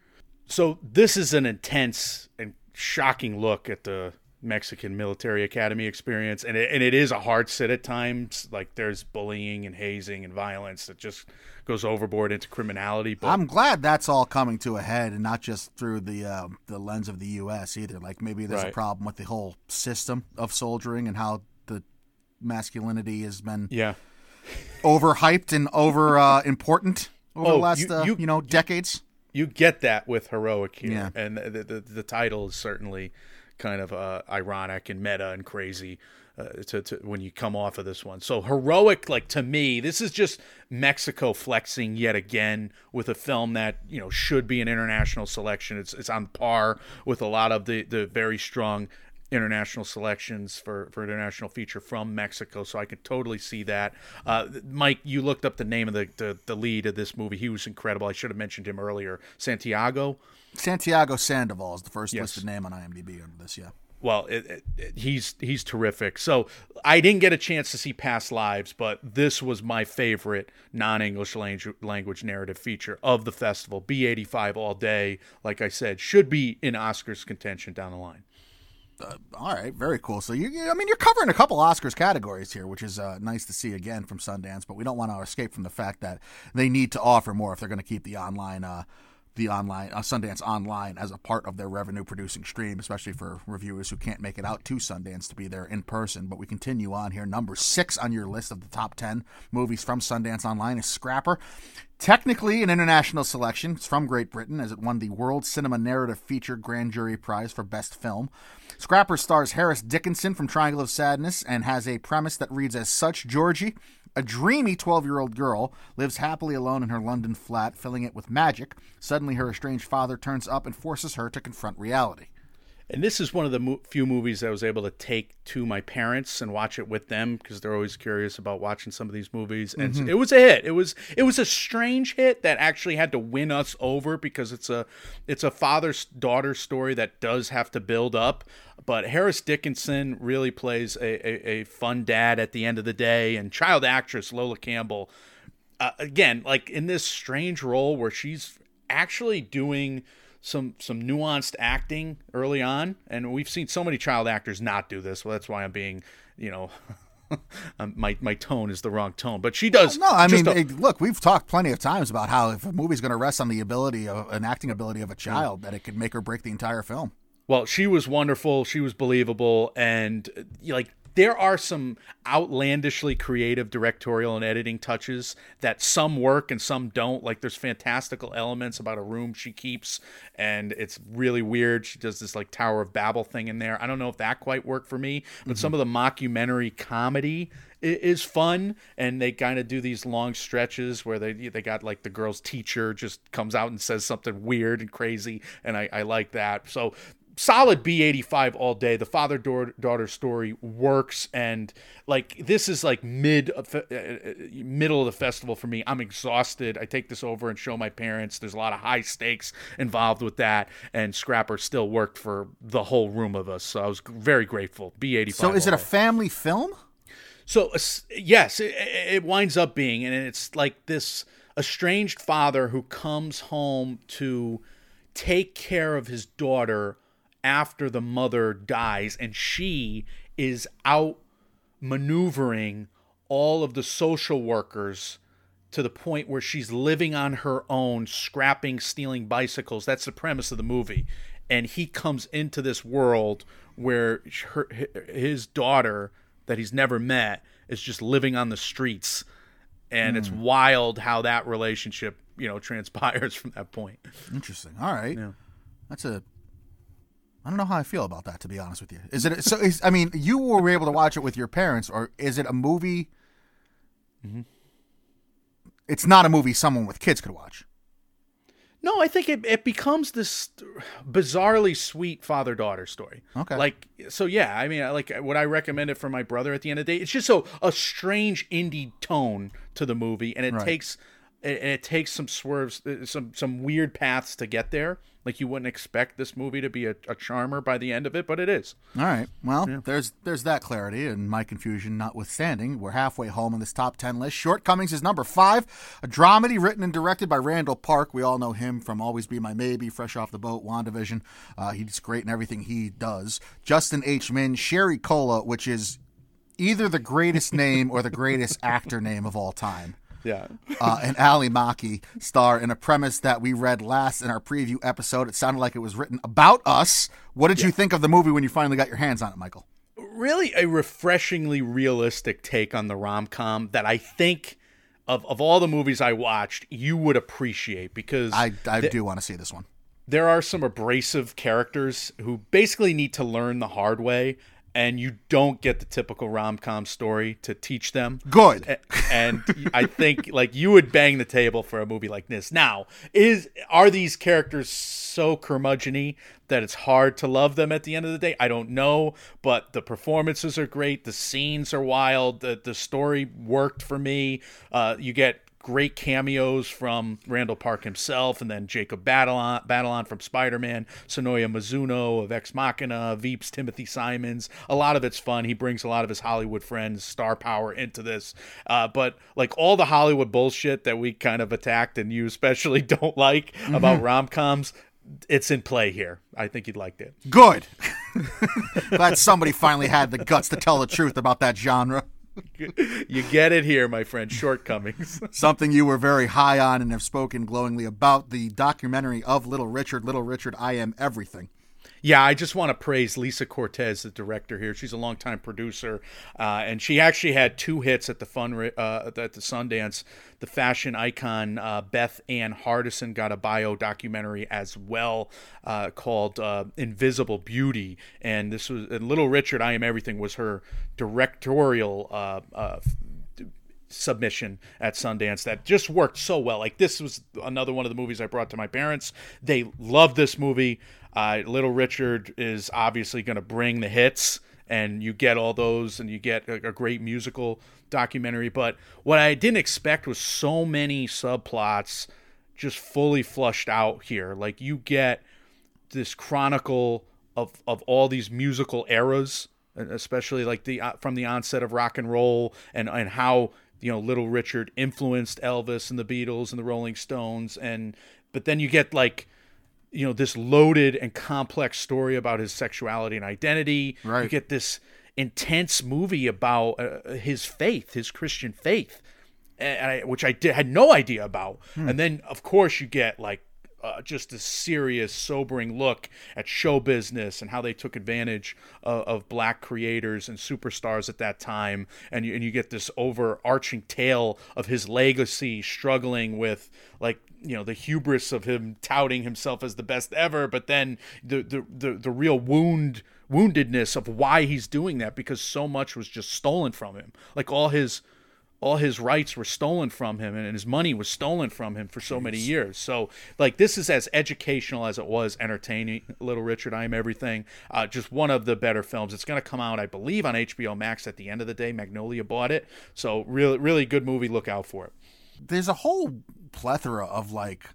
so this is an intense and shocking look at the Mexican military academy experience, and it, and it is a hard sit at times. Like there's bullying and hazing and violence that just goes overboard into criminality. But I'm glad that's all coming to a head, and not just through the uh, the lens of the U.S. either. Like maybe there's a problem with the whole system of soldiering and how the masculinity has been yeah, overhyped and over uh, important over Oh, the last you- uh, you- you know decades. you get that with heroic here, Yeah. and the, the the title is certainly kind of uh, ironic and meta and crazy. Uh, to, to when you come off of this one, so heroic, like to me, this is just Mexico flexing yet again with a film that you know should be an international selection. It's it's on par with a lot of the the very strong international selections for for international feature from Mexico. So I could totally see that. Uh, Mike, you looked up the name of the, the the lead of this movie. He was incredible. I should have mentioned him earlier. Santiago. Santiago Sandoval is the first Yes. listed name on IMDb under this. Yeah. Well, it, it, it- he's he's terrific. So I didn't get a chance to see Past Lives, but this was my favorite non-English language, language narrative feature of the festival. B85 all day, like I said, should be in Oscars contention down the line. All right, very cool. So you, you- I mean, you're covering a couple Oscars categories here, which is uh, nice to see again from Sundance. But we don't want to escape from the fact that they need to offer more if they're going to keep the online, uh, the online uh, Sundance online as a part of their revenue producing stream, especially for reviewers who can't make it out to Sundance to be there in person. But we continue on here. Number six on your list of the top ten movies from Sundance Online is Scrapper. Technically an international selection. It's from Great Britain as it won the World Cinema Narrative Feature Grand Jury Prize for Best Film. Scrapper stars Harris Dickinson from Triangle of Sadness and has a premise that reads as such Georgie, a dreamy 12 year old girl, lives happily alone in her London flat, filling it with magic. Suddenly, her estranged father turns up and forces her to confront reality. And this is one of the mo- few movies I was able to take to my parents and watch it with them because they're always curious about watching some of these movies. And it was a hit. It was it was a strange hit that actually had to win us over because it's a it's a father daughter story that does have to build up. But Harris Dickinson really plays a, a, a fun dad at the end of the day, and child actress Lola Campbell uh, again, like in this strange role where she's actually doing some some nuanced acting early on, and we've seen so many child actors not do this. Well, that's why I'm being, you know, um, my my tone is the wrong tone. But she does. No, I mean, a- look, we've talked plenty of times about how if a movie's going to rest on the ability of an acting ability of a child, that it could make or break the entire film. Well, she was wonderful. She was believable, and like there are some outlandishly creative directorial and editing touches that some work and some don't. Like there's fantastical elements about a room she keeps, and it's really weird. She does this like Tower of Babel thing in there. I don't know if that quite worked for me, but mm-hmm. some of the mockumentary comedy is fun and they kind of do these long stretches where they they got like the girl's teacher just comes out and says something weird and crazy and I, I like that so solid b85 all day. The father daughter story works and like this is like mid uh, uh, middle of the festival for me. I'm exhausted. I take this over and show my parents. There's a lot of high stakes involved with that and scrapper still worked for the whole room of us so i was very grateful. B85 So, is it a day. family film? So es- yes, it, it winds up being, and it's like this estranged father who comes home to take care of his daughter after the mother dies, and she is out maneuvering all of the social workers to the point where she's living on her own, scrapping, stealing bicycles. That's the premise of the movie. And he comes into this world where her, his daughter, that he's never met, is just living on the streets. And it's hmm. wild how that relationship, you know, transpires from that point. Interesting. All right. Yeah. That's a. I don't know how I feel about that, to be honest with you. Is it so? Is, I mean, you were able to watch it with your parents, or is it a movie? It's not a movie someone with kids could watch. No, I think it, it becomes this bizarrely sweet father daughter story. Okay. Like, so yeah, I mean, like, would I recommend it for my brother at the end of the day? It's just so a strange indie tone to the movie, and it Right. takes and and it takes some swerves, uh, some some weird paths to get there. Like you wouldn't expect this movie to be a, a charmer by the end of it, but it is. All right. Well, there's there's that clarity, and my confusion notwithstanding, we're halfway home in this top ten list. Shortcomings is number five, a dramedy written and directed by Randall Park. We all know him from Always Be My Maybe, Fresh Off the Boat, WandaVision. Uh, he's great in everything he does. Justin H. Min, Sherry Cola, which is either the greatest name or the greatest actor name of all time Yeah. uh, and Ali Maki star in a premise that we read last in our preview episode. It sounded like it was written about us. What did you think of the movie when you finally got your hands on it, Michael? really a refreshingly realistic take on the rom com that I think of of all the movies I watched, you would appreciate because I, I do want to see this one. there are some abrasive characters who basically need to learn the hard way and you don't get the typical rom-com story to teach them. Good. A- and i think like you would bang the table for a movie like this. Now is are these characters so curmudgeony that it's hard to love them at the end of the day? I don't know but the performances are great. The scenes are wild. The, the story worked for me. Uh, you get great cameos from Randall Park himself, and then Jacob Batalon, Batalon from Spider Man, Sonoya Mizuno of Ex Machina, Veeps, Timothy Simons. A lot of it's fun. He brings a lot of his Hollywood friends, star power into this. Uh, but like all the Hollywood bullshit that we kind of attacked and you especially don't like about rom coms. It's in play here. I think you'd like it. Good. Glad somebody finally had the guts to tell the truth about that genre. You get it here, my friend. Shortcomings. Something you were very high on and have spoken glowingly about the documentary of Little Richard. Little Richard, I Am Everything. Yeah, I just want to praise Lisa Cortés, the director here. She's a longtime producer, uh, and she actually had two hits at the fun uh, at the Sundance. The fashion icon uh, Bethann Hardison got a bio documentary as well uh, called uh, "Invisible Beauty," and this was and Little Richard, I Am Everything was her directorial uh, submission at Sundance that just worked so well. Like this was another one of the movies I brought to my parents. They loved this movie. Uh, Little Richard is obviously going to bring the hits, and you get all those, and you get a, a great musical documentary. But what I didn't expect was so many subplots just fully flushed out here. Like you get this chronicle of of all these musical eras, especially like the uh, from the onset of rock and roll and and how you know Little Richard influenced Elvis and the Beatles and the Rolling Stones and but then you get like you know this loaded and complex story about his sexuality and identity. You get this intense movie about uh, his faith, his Christian faith, and I, which I did, had no idea about. And then, of course, you get like uh, just a serious, sobering look at show business and how they took advantage of, of black creators and superstars at that time. And you, and you get this overarching tale of his legacy struggling with like you know the hubris of him touting himself as the best ever, but then the the the, the real wound woundedness of why he's doing that because so much was just stolen from him. Like all his all his rights were stolen from him and his money was stolen from him for so many years. So like this is as educational as it was entertaining. Little Richard, I am everything. Uh, just one of the better films. It's going to come out, I believe, on HBO Max at the end of the day. Magnolia bought it, so really, really good movie. Look out for it. There's a whole plethora of like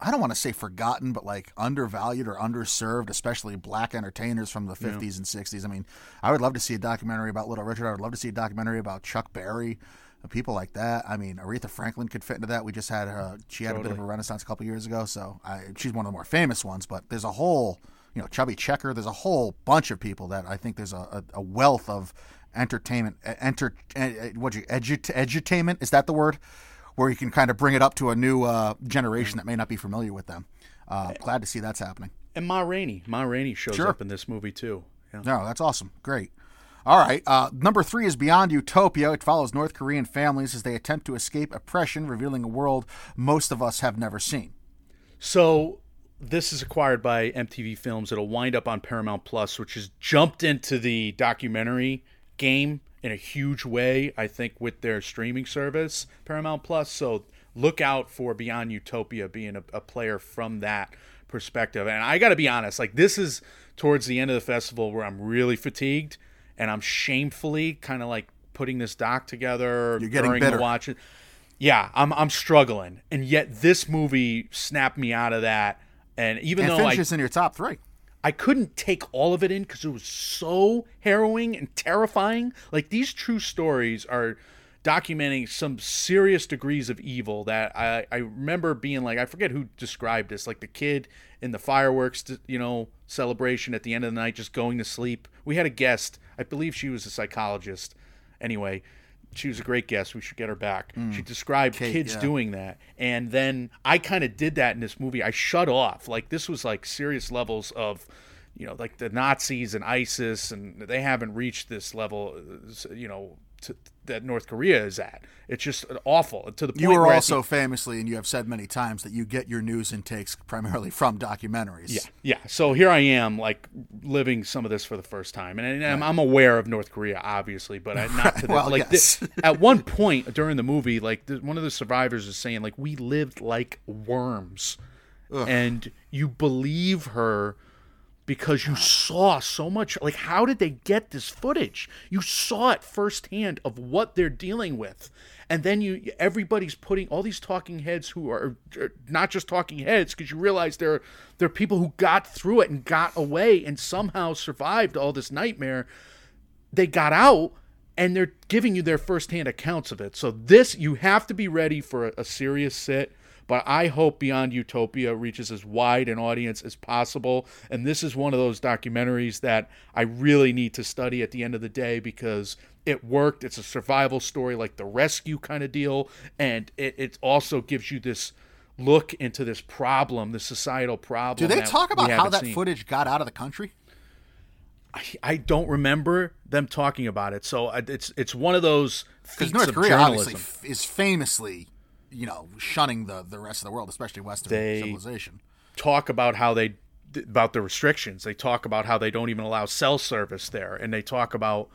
I don't want to say forgotten, but like undervalued or underserved, especially black entertainers from the 50s and 60s. I mean, I would love to see a documentary about Little Richard. I would love to see a documentary about Chuck Berry, uh, people like that. I mean, Aretha Franklin could fit into that. We just had her, she had a bit of a renaissance a couple years ago, so I, she's one of the more famous ones, but there's a whole, you know, Chubby Checker, there's a whole bunch of people that I think there's a, a, a wealth of entertainment, uh, enter, uh, what you, edu- edutainment, is that the word? Where you can kind of bring it up to a new uh, generation that may not be familiar with them. Uh, glad to see that's happening. And Ma Rainey, Ma Rainey shows Sure. up in this movie too. Yeah. No, that's awesome. Great. All right. Uh, number three is Beyond Utopia. It follows North Korean families as they attempt to escape oppression, revealing a world most of us have never seen. So this is acquired by MTV Films. It'll wind up on Paramount Plus, which has jumped into the documentary game in a huge way. I think with their streaming service, Paramount Plus. So look out for Beyond Utopia being a, a player from that perspective. And I got to be honest, like this is towards the end of the festival where I'm really fatigued, and I'm shamefully kind of like putting this doc together You're getting during bitter. the watch. yeah, I'm I'm struggling, and yet this movie snapped me out of that. And even And though I in your top three. I couldn't take all of it in because it was so harrowing and terrifying. Like these true stories are documenting some serious degrees of evil that I, I remember being like I forget who described this like the kid in the fireworks you know celebration at the end of the night just going to sleep. We had a guest, I believe she was a psychologist. Anyway, she was a great guest. We should get her back. She described Kate, kids yeah. doing that. And then I kind of did that in this movie. I shut off. Like this was like serious levels of you know, like the Nazis and ISIS and they haven't reached this level uh, you know to, that North Korea is at. It's just awful to the point You are also the- famously, and you have said many times, that you get your news intakes primarily from documentaries. Yeah, yeah. So here I am, like living some of this for the first time, and, I'm, I'm aware of North Korea, obviously, but I, not to the, Well, like yes. the- at one point during the movie, like the, one of the survivors is saying, like we lived like worms, and you believe her because you saw so much like how did they get this footage you saw it firsthand of what they're dealing with and then you everybody's putting all these talking heads who are are not just talking heads because you realize they're they're people who got through it and got away and somehow survived all this nightmare they got out and they're giving you their firsthand accounts of it. So this you have to be ready for a, a serious sit. But I hope Beyond Utopia reaches as wide an audience as possible. And this is one of those documentaries that I really need to study at the end of the day because it worked. It's a survival story, like the rescue kind of deal. And it, it also gives you this look into this problem, this societal problem. Do they talk about how that seen. footage got out of the country? I don't remember them talking about it. So uh, it's it's one of those Because feats North of Korea journalism. is famously, you know, shunning the, the rest of the world, especially Western They- civilization. talk about how they about the restrictions. They talk about how they don't even allow cell service there, and they talk about.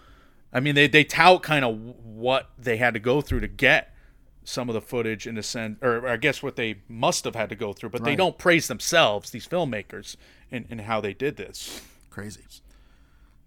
I mean, they they tout kind of what they had to go through to get some of the footage in a sense, or I guess what they must have had to go through, but they don't praise themselves, these filmmakers, and and how they did this. Crazy.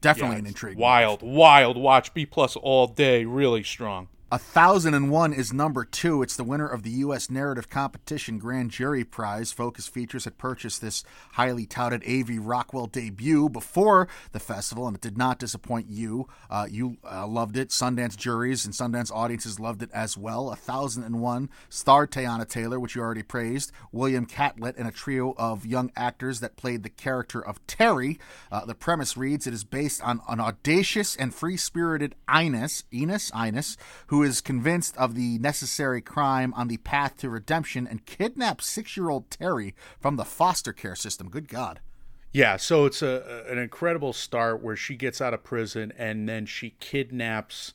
Definitely Yeah, an intrigue. Wild, wild. Watch B plus all day. Really strong. A thousand and one is number two. It's the winner of the U.S. Narrative Competition Grand Jury Prize. Focus Features had purchased this highly touted A.V. Rockwell debut before the festival, and it did not disappoint you. Uh, you uh, loved it. Sundance juries and Sundance audiences loved it as well. A thousand and one starred Teyana Taylor, which you already praised. William Catlett and a trio of young actors that played the character of Terry. Uh, the premise reads: It is based on an audacious and free-spirited Ines, Enos, Ines, who is convinced of the necessary crime on the path to redemption and kidnaps six-year-old Terry from the foster care system. Good God. Yeah, so it's a an incredible start where she gets out of prison and then she kidnaps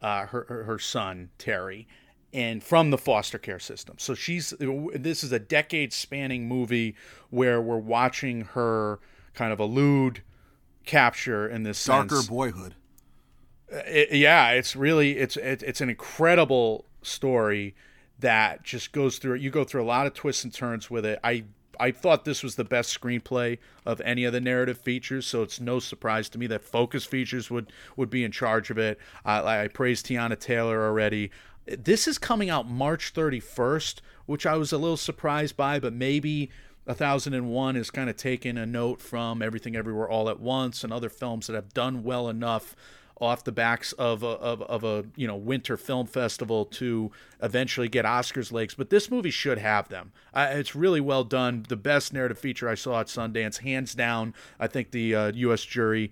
uh, her, her her son Terry, and from the foster care system. So she's this is a decade spanning movie where we're watching her kind of elude capture in this Darker sense. boyhood. Uh, it- yeah, it's really it's it, it's an incredible story that just goes through. it. You go through a lot of twists and turns with it. I I thought this was the best screenplay of any of the narrative features, so it's no surprise to me that Focus Features would would be in charge of it. I, I praised Teyana Taylor already. This is coming out March 31st, which I was a little surprised by, but maybe. 1001 is kind of taking a note from Everything Everywhere All at Once and other films that have done well enough off the backs of a, of, of a you know winter film festival to eventually get Oscars legs. But this movie should have them. Uh, it's really well done. The best narrative feature I saw at Sundance, hands down. I think the uh, U.S. jury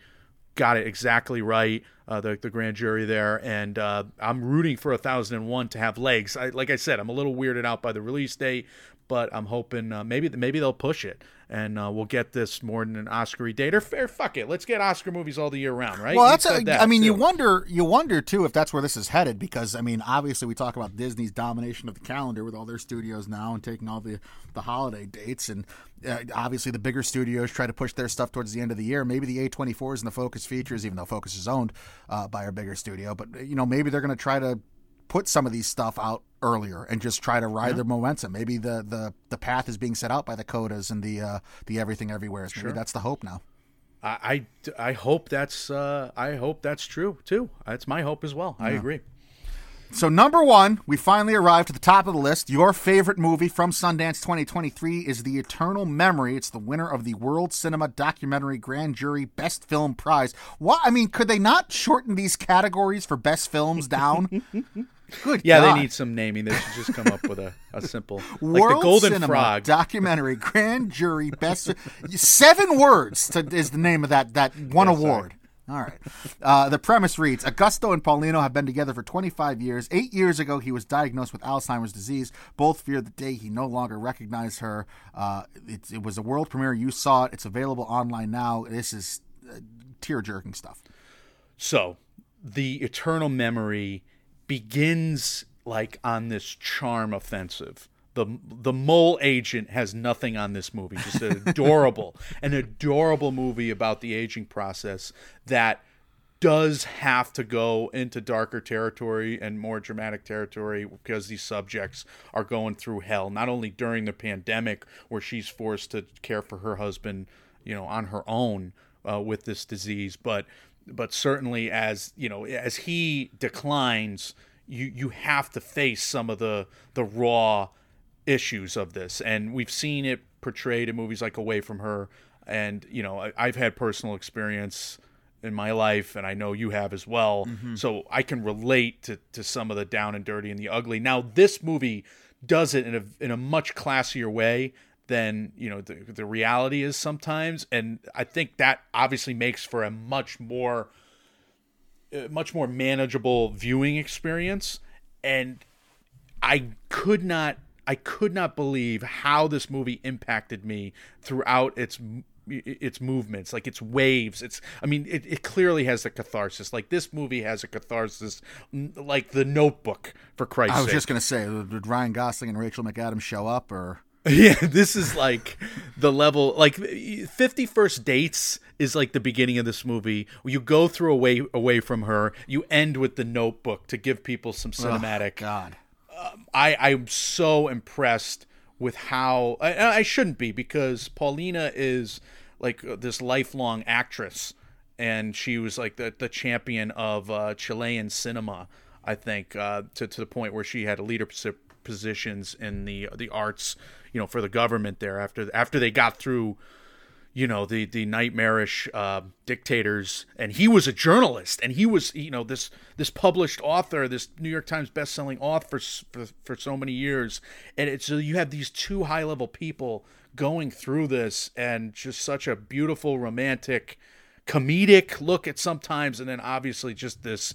got it exactly right. Uh, the the grand jury there, and uh, I'm rooting for a thousand and one to have legs. I, like I said, I'm a little weirded out by the release date, but I'm hoping uh, maybe maybe they'll push it and uh, we'll get this more than an Oscar date. Or fair, fuck it, let's get Oscar movies all the year round, right? Well, that's. A, that, I mean, you wonder. You wonder too if that's where this is headed because I mean, obviously, we talk about Disney's domination of the calendar with all their studios now and taking all the the holiday dates, and uh, obviously the bigger studios try to push their stuff towards the end of the year. Maybe the A24s and the Focus Features, even though Focus is owned uh, by a bigger studio, but you know, maybe they're going to try to put some of these stuff out earlier and just try to ride their momentum. Maybe the, the the path is being set out by the codas and the uh, the everything everywhere. Maybe that's the hope now. I, I, I hope that's uh, I hope that's true too. That's my hope as well. I agree. So number one, we finally arrived to the top of the list. Your favorite movie from Sundance 2023 is The Eternal Memory. It's the winner of the World Cinema Documentary Grand Jury Best Film Prize. What? I mean, could they not shorten these categories for best films down? Good. Yeah, God. they need some naming. They should just come up with a, a simple like World the Golden Cinema Frog. documentary Grand Jury Best seven words to, is the name of that that one Yeah, sorry. award. All right. Uh, the premise reads Augusto and Paulina have been together for 25 years. Eight years ago, he was diagnosed with Alzheimer's disease. Both feared the day he no longer recognized her. Uh, it, it was a world premiere. You saw it. It's available online now. This is uh, tear jerking stuff. So, the eternal memory begins like on this charm offensive. The the mole agent has nothing on this movie. Just an adorable, an adorable movie about the aging process that does have to go into darker territory and more dramatic territory because these subjects are going through hell not only during the pandemic where she's forced to care for her husband you know on her own uh, with this disease but but certainly as you know as he declines you you have to face some of the the raw issues of this. And we've seen it portrayed in movies like away from her. And you know I, i've had personal experience in my life and i know you have as well. Mm-hmm. So i can relate to, to some of the down and dirty and the ugly. Now this movie does it in a, in a much classier way than you know the, the reality is sometimes. And i think that obviously makes for a much more a much more manageable viewing experience. And I could not I could not believe how this movie impacted me throughout its its movements like its waves. It's i mean it, it clearly has a catharsis. Like this movie has a catharsis like the notebook for christ's I was sake. just going to say, did Ryan Gosling and Rachel McAdams show up or. yeah, this is like the level like 50 First Dates is like the beginning of this movie. You go through away away from her, you end with the notebook to give people some cinematic. God. I I'm so impressed with how I, I shouldn't be because Paulina is like this lifelong actress and she was like the the champion of uh, Chilean cinema. I think uh, to to the point where she had a leadership positions in the the arts, you know, for the government there after after they got through you know the the nightmarish uh, dictators. And he was a journalist and he was you know this this published author this new york times best-selling author for, for, for so many years. And it's so you have these two high level people going through this and just such a beautiful romantic comedic look at sometimes. And then obviously just this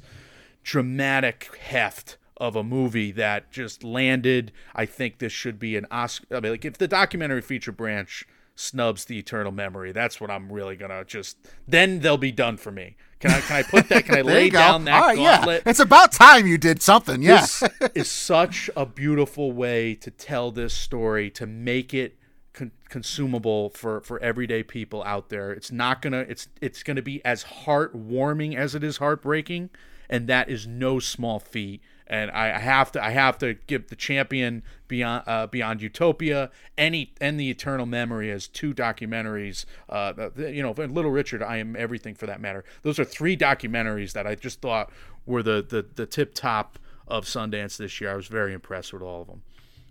dramatic heft of a movie that just landed. I think this should be an Oscar. I mean, like if the documentary feature branch snubs the Eternal Memory, that's what I'm really gonna just. Then they'll be done for me. Can I? Can I put that? Can I lay down that All right, gauntlet? yeah. It's about time you did something. Yeah. This is such a beautiful way to tell this story to make it con- consumable for for everyday people out there. It's not gonna. It's it's gonna be as heartwarming as it is heartbreaking, and that is no small feat. And I I have to I have to give the champion beyond uh, beyond Utopia any and the Eternal Memory as two documentaries. Uh, you know, Little Richard, I am everything for that matter. Those are three documentaries that I just thought were the the the tip top of Sundance this year. I was very impressed with all of them.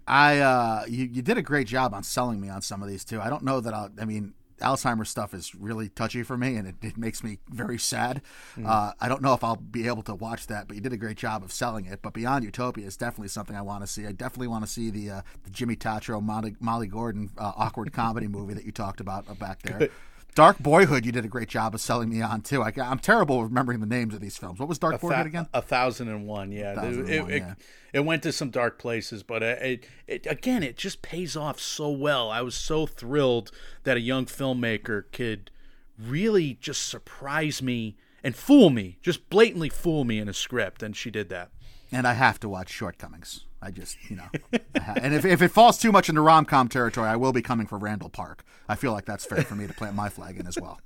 I uh you, you did a great job on selling me on some of these too. I don't know that I'll I mean Alzheimer's stuff is really touchy for me and it, it makes me very sad. Uh, I don't know if I'll be able to watch that, but you did a great job of selling it. But Beyond Utopia is definitely something I want to see. I definitely want to see the uh, the Jimmy Tatro Molly, Molly Gordon uh, awkward comedy movie that you talked about uh, back there. Dark Boyhood, you did a great job of selling me on too. I, I'm terrible remembering the names of these films. What was Dark Boyhood Thou- again? A thousand and one, yeah. It- 1001, it, yeah. it went to some dark places, but it, it, it again, it just pays off so well. I was so thrilled that a young filmmaker could really just surprise me and fool me, just blatantly fool me in a script, and she did that. And I have to watch Shortcomings. I just, you know, and if, if it falls too much into rom com territory, I will be coming for Randall Park. I feel like that's fair for me to plant my flag in as well.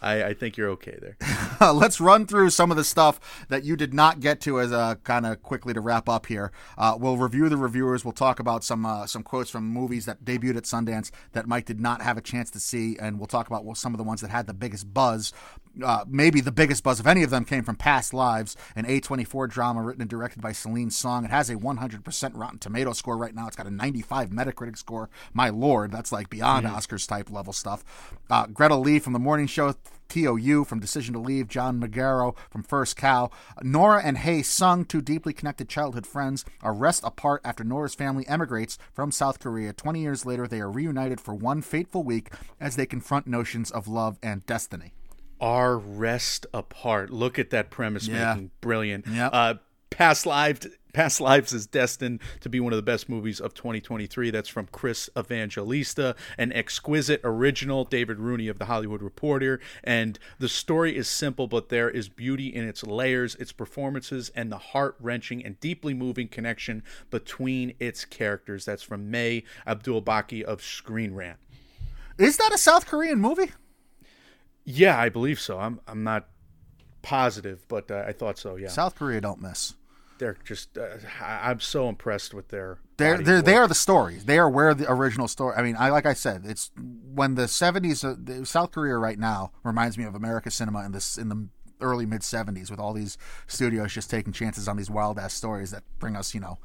I, I think you're okay there. Let's run through some of the stuff that you did not get to as a kind of quickly to wrap up here. Uh, we'll review the reviewers. We'll talk about some uh, some quotes from movies that debuted at Sundance that Mike did not have a chance to see, and we'll talk about well, some of the ones that had the biggest buzz. Uh, maybe the biggest buzz of any of them came from Past Lives, an A24 drama written and directed by Celine Song. It has a 100% Rotten Tomato score right now. It's got a 95 Metacritic score. My lord, that's like beyond Oscars type level stuff. Uh, Greta Lee from the morning show, Teo Yoo from Decision to Leave, John Magaro from First Cow. Nora and Hae Sung, two deeply connected childhood friends, are rest apart after Nora's family emigrates from South Korea. 20 years later, they are reunited for one fateful week as they confront notions of love and destiny. Our rest apart. Look at that premise Yeah. making. Brilliant. Yep. Uh, Past Lives Past Lives is destined to be one of the best movies of 2023. That's from Chris Evangelista, an exquisite original, David Rooney of The Hollywood Reporter. And the story is simple, but there is beauty in its layers, its performances, and the heart wrenching and deeply moving connection between its characters. That's from May Abdul Baki of Screen Rant. Is that a South Korean movie? Yeah, I believe so. I'm I'm not positive, but uh, I thought so. Yeah, South Korea don't miss. They're just. Uh, I'm so impressed with their. They're, they're, they are the stories. They are where the original story. I mean, I like I said, it's when the seventies. Uh, the- South Korea right now reminds me of America cinema in this in the early mid seventies with all these studios just taking chances on these wild ass stories that bring us, you know,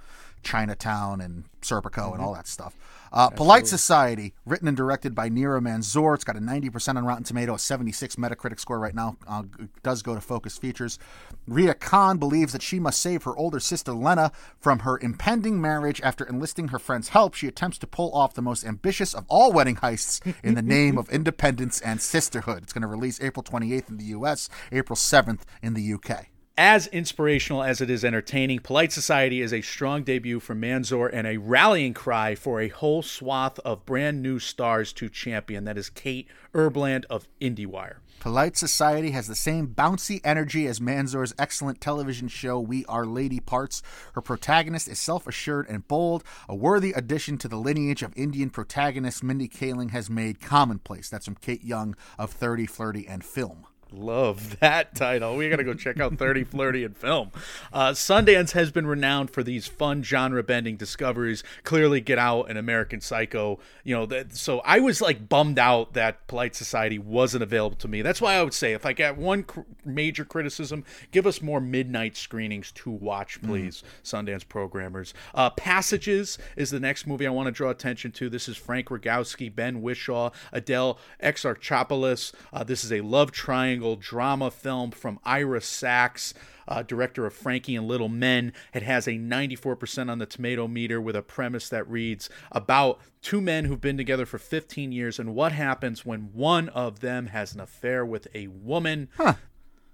Chinatown and Serpico and all that stuff. Uh, Polite Society, written and directed by Nida Manzoor. It's got a 90% on Rotten Tomato, a 76 Metacritic score right now. Uh, it does go to Focus Features. Rita Khan believes that she must save her older sister Lena from her impending marriage after enlisting her friend's help. She attempts to pull off the most ambitious of all wedding heists in the name of independence and sisterhood. It's going to release April 28th in the U.S., April 7th in the U.K. As inspirational as it is entertaining, Polite Society is a strong debut for Manzoor and a rallying cry for a whole swath of brand new stars to champion. That is Kate Erbland of IndieWire. Polite Society has the same bouncy energy as Manzoor's excellent television show We Are Lady Parts. Her protagonist is self assured and bold, a worthy addition to the lineage of Indian protagonists Mindy Kaling has made commonplace. That's from Kate Young of 30, Flirty, and Film. Love that title. We got to go check out 30 Flirty and Film. Uh, Sundance has been renowned for these fun genre bending discoveries. Clearly, Get Out and American Psycho. You know, that, so I was like bummed out that Polite Society wasn't available to me. That's why I would say, if I got one cr- major criticism, give us more midnight screenings to watch, please, Sundance programmers. Uh, Passages is the next movie I want to draw attention to. This is Franz Rogowski, Ben Whishaw, Adele Exarchopoulos. Uh, this is a love triangle drama film from Ira Sachs, uh, director of Frankie and Little Men. It has a 94% on the tomato meter with a premise that reads about two men who've been together for 15 years and what happens when one of them has an affair with a woman.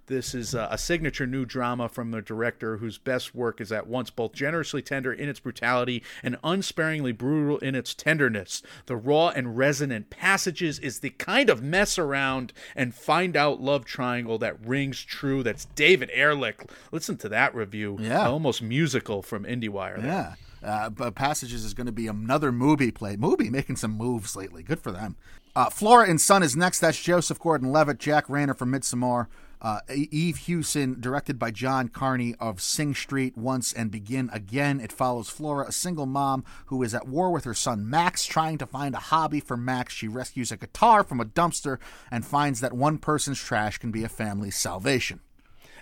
This is a signature new drama from the director whose best work is at once both generously tender in its brutality and unsparingly brutal in its tenderness. The raw and resonant passages is the kind of mess around and find out love triangle that rings true. That's David Ehrlich. Listen to that review. Yeah. Almost musical from IndieWire. there. Yeah. Uh, but Passages is going to be another MUBI play. MUBI making some moves lately. Good for them. Uh, Flora and Son is next. That's Joseph Gordon Levitt, Jack Reynor from Midsommar. Uh, Eve Hewson, directed by John Carney of Sing Street, Once and Begin Again. It follows Flora, a single mom who is at war with her son Max, trying to find a hobby for Max. She rescues a guitar from a dumpster and finds that one person's trash can be a family's salvation.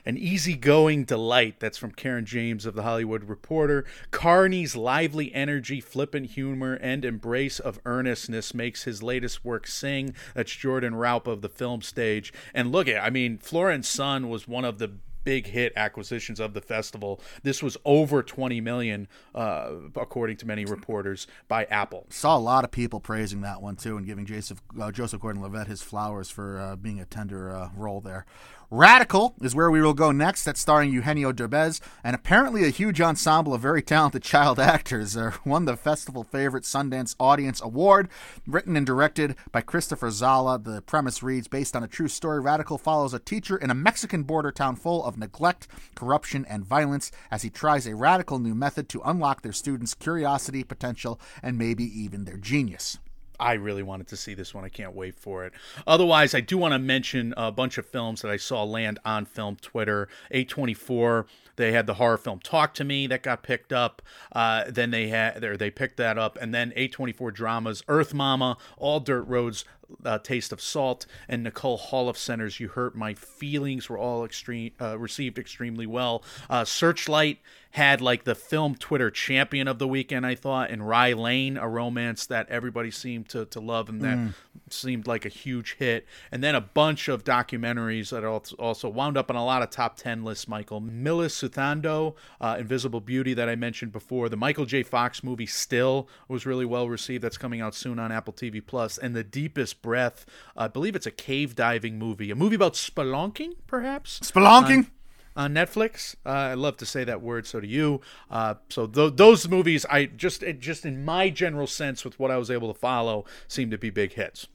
An easygoing delight. That's from Karen James of The Hollywood Reporter. Carney's lively energy, flippant humor, and embrace of earnestness makes his latest work sing. That's Jordan Raup of the film stage. And look at, I mean, Flora and Son was one of the big hit acquisitions of the festival. This was over 20 million, uh, according to many reporters, by Apple. Saw a lot of people praising that one too, and giving Joseph uh, Joseph Gordon-Levitt his flowers for uh, being a tender uh, role there. Radical is where we will go next. That's starring Eugenio Derbez, and apparently a huge ensemble of very talented child actors. Uh, won the festival favorite Sundance Audience Award. Written and directed by Christopher Zalla. The premise reads Based on a true story, Radical follows a teacher in a Mexican border town full of neglect, corruption, and violence as he tries a radical new method to unlock their students' curiosity, potential, and maybe even their genius. I really wanted to see this one. I can't wait for it. Otherwise, I do want to mention a bunch of films that I saw land on film Twitter. A24, they had the horror film Talk to Me that got picked up. Uh, then they had they picked that up, and then A24 dramas Earth Mama, All Dirt Roads, uh, Taste of Salt, and Nicole Holofcener's. You hurt my feelings were all extreme uh, received extremely well. Uh, Searchlight had like the film Twitter champion of the weekend, I thought, and Rye Lane, a romance that everybody seemed to, to love and that seemed like a huge hit. And then a bunch of documentaries that also wound up on a lot of top 10 lists, Michael. Milisuthando, uh, Invisible Beauty, that I mentioned before. The Michael J. Fox movie Still was really well received. That's coming out soon on Apple TV Plus. And The Deepest Breath, I believe it's a cave diving movie, a movie about spelunking, perhaps? Spelunking? on Netflix. Uh, I love to say that word. So do you. Uh, so th- those movies, I just it, just in my general sense, with what I was able to follow, seem to be big hits.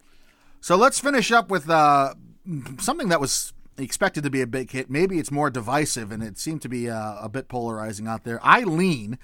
So let's finish up with uh, something that was expected to be a big hit. Maybe it's more divisive, and it seemed to be uh, a bit polarizing out there. Eileen,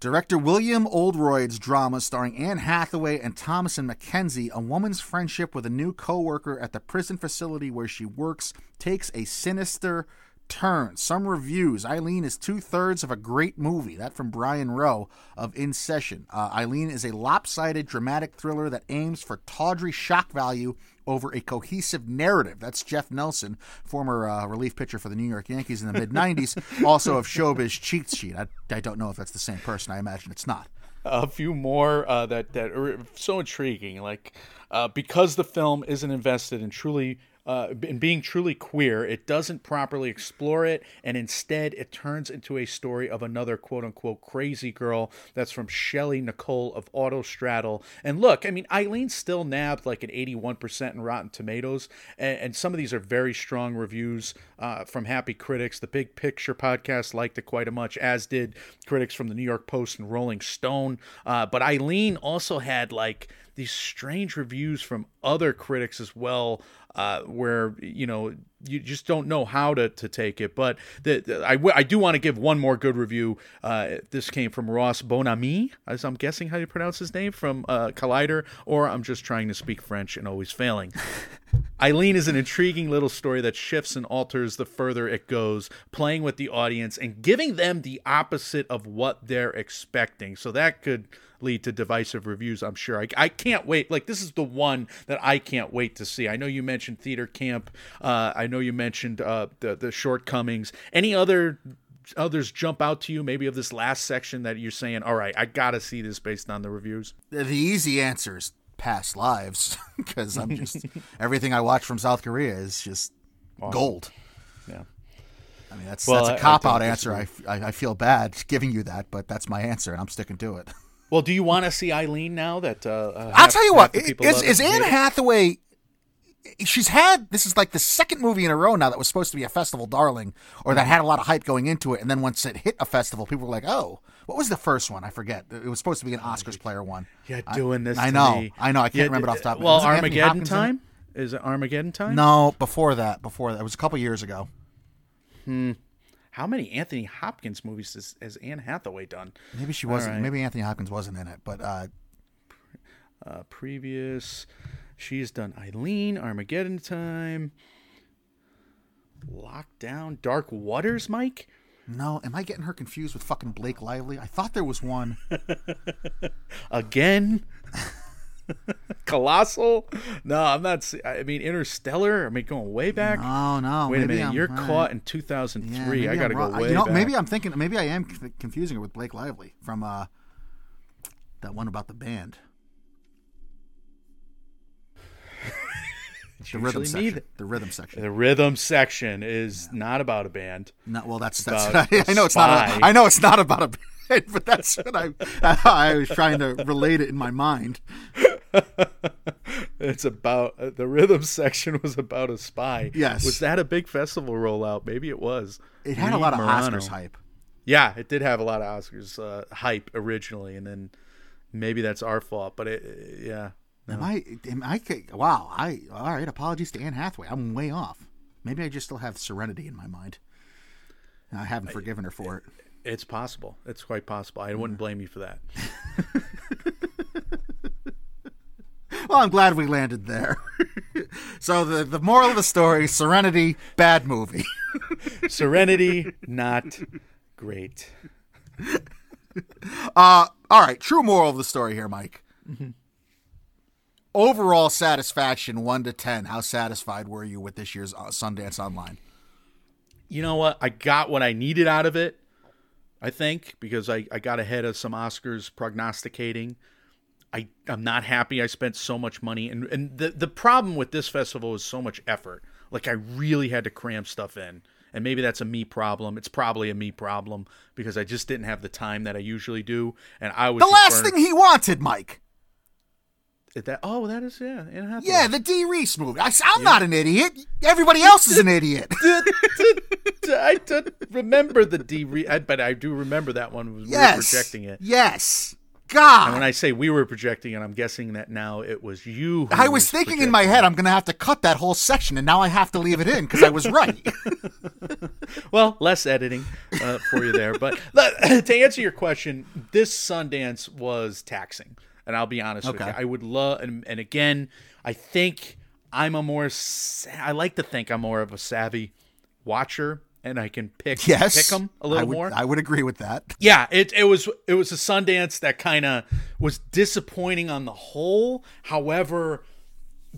director William Oldroyd's drama starring Anne Hathaway and Thomasin McKenzie, a woman's friendship with a new coworker at the prison facility where she works takes a sinister turn. Some reviews. Eileen is two thirds of a great movie. That from Brian Rowe of In Session. Uh, Eileen is a lopsided dramatic thriller that aims for tawdry shock value over a cohesive narrative. That's Jeff Nelson, former uh, relief pitcher for the New York Yankees in the mid 90s, also of Showbiz Cheat Sheet. I, I don't know if that's the same person. I imagine it's not. a few more uh, that that are so intriguing. Like uh, because the film isn't invested in truly uh, in being truly queer, it doesn't properly explore it, and instead it turns into a story of another quote unquote crazy girl. That's from Shelli Nicole of Autostraddle. And look, I mean, Eileen still nabbed like an 81% in Rotten Tomatoes, and, and some of these are very strong reviews uh, from happy critics. The Big Picture podcast liked it quite a much, as did critics from the New York Post and Rolling Stone. Uh, but Eileen also had like these strange reviews from other critics as well, uh, where you know you just don't know how to, to take it. But the, the- I, w- I do want to give one more good review. Uh, this came from Ross Bonaime, as I'm guessing how you pronounce his name, from uh, Collider, or I'm just trying to speak French and always failing. Eileen is an intriguing little story that shifts and alters the further it goes, playing with the audience and giving them the opposite of what they're expecting. So that could lead to divisive reviews, I'm sure. I, I can't wait. Like, this is the one that I can't wait to see. I know you mentioned Theater Camp. Uh, I know you mentioned uh, the, the shortcomings. Any other others jump out to you, maybe of this last section that you're saying, all right, I got to see this based on the reviews? The easy answer is past lives because I'm just everything I watch from South Korea is just gold. Yeah. I mean, that's Well, that's a cop out answer. I, I, I feel bad giving you that, but that's my answer, and I'm sticking to it. Well, do you want to see Eileen now that uh, uh, I'll half- tell you what, is, is? Anne Hathaway? She's had this is like the second movie in a row now that was supposed to be a festival darling, or that had a lot of hype going into it, and then once it hit a festival, people were like, "Oh, what was the first one? I forget. It was supposed to be an Oscars player one." Yeah, doing this. I to know, me. I know. I can't Yeah, remember it off the top. Well, Armageddon time is it Armageddon time? No, before that, before that, it was a couple years ago. Hmm. How many Anthony Hopkins movies has, has Anne Hathaway done? Maybe she wasn't. right. Maybe Anthony Hopkins wasn't in it, but uh, Uh, previous, she's done Eileen, Armageddon time, Lockdown, Dark Waters, Mike. No. Am I getting her confused with fucking Blake Lively? I thought there was one. Again. Colossal? No, I'm not. I mean, Interstellar. I mean, going way back. Oh no! Wait a maybe minute, I'm- you're all caught in 2003. maybe I I'm got to go wrong. way You know, back. maybe I'm thinking. Maybe I am conf- confusing her with Blake Lively from uh, that one about the band. The rhythm section. that- The rhythm section. The rhythm section is not about a band. No, well, that's that's. I, know it's not. A, I know it's not about a band, but that's what I. I was trying to relate it in my mind. it's about uh, the rhythm section was about a spy. Yes. Was that a big festival rollout? Maybe it was. It had a lot of Morano. Oscars hype. Yeah, it did have a lot of Oscars uh, hype originally, and then maybe that's our fault. But it, yeah, Am I? Am I? Wow. I. All right. Apologies to Anne Hathaway. I'm way off. Maybe I just still have Serenity in my mind. I haven't forgiven her for it. it's possible. It's quite possible. I wouldn't blame you for that. Well, I'm glad we landed there. so the the moral of the story: Serenity, bad movie. Serenity, not great. Uh, all right. True moral of the story here, Mike. Mm-hmm. Overall satisfaction, one to ten. How satisfied were you with this year's uh, Sundance Online? you know what? I got what I needed out of it, I think, because I, I got ahead of some Oscars prognosticating. I, I'm not happy I spent so much money. And, and the, the problem with this festival is so much effort. Like, I really had to cram stuff in. And maybe that's a me problem. It's probably a me problem because I just didn't have the time that I usually do. And I was The last thing he wanted, Mike. That oh that is yeah Anne Hathaway. Yeah, the Dee Rees movie. I, am not an idiot. Everybody else is an idiot. I don't remember the D, re- I- but I do remember that one. We yes. were projecting it. Yes. God. And when I say we were projecting it, I'm guessing that now it was you. who I was thinking in my head, I'm going to have to cut that whole section, and now I have to leave it in because I was right. Well, less editing uh, for you there, but to answer your question, this Sundance was taxing, and I'll be honest with you. I would love, and, and again, I think I'm a more. I like to think I'm more of a savvy watcher, and I can pick yes. pick them a little I would, more. I would agree with that. yeah, it it was it was a Sundance that kind of was disappointing on the whole. However,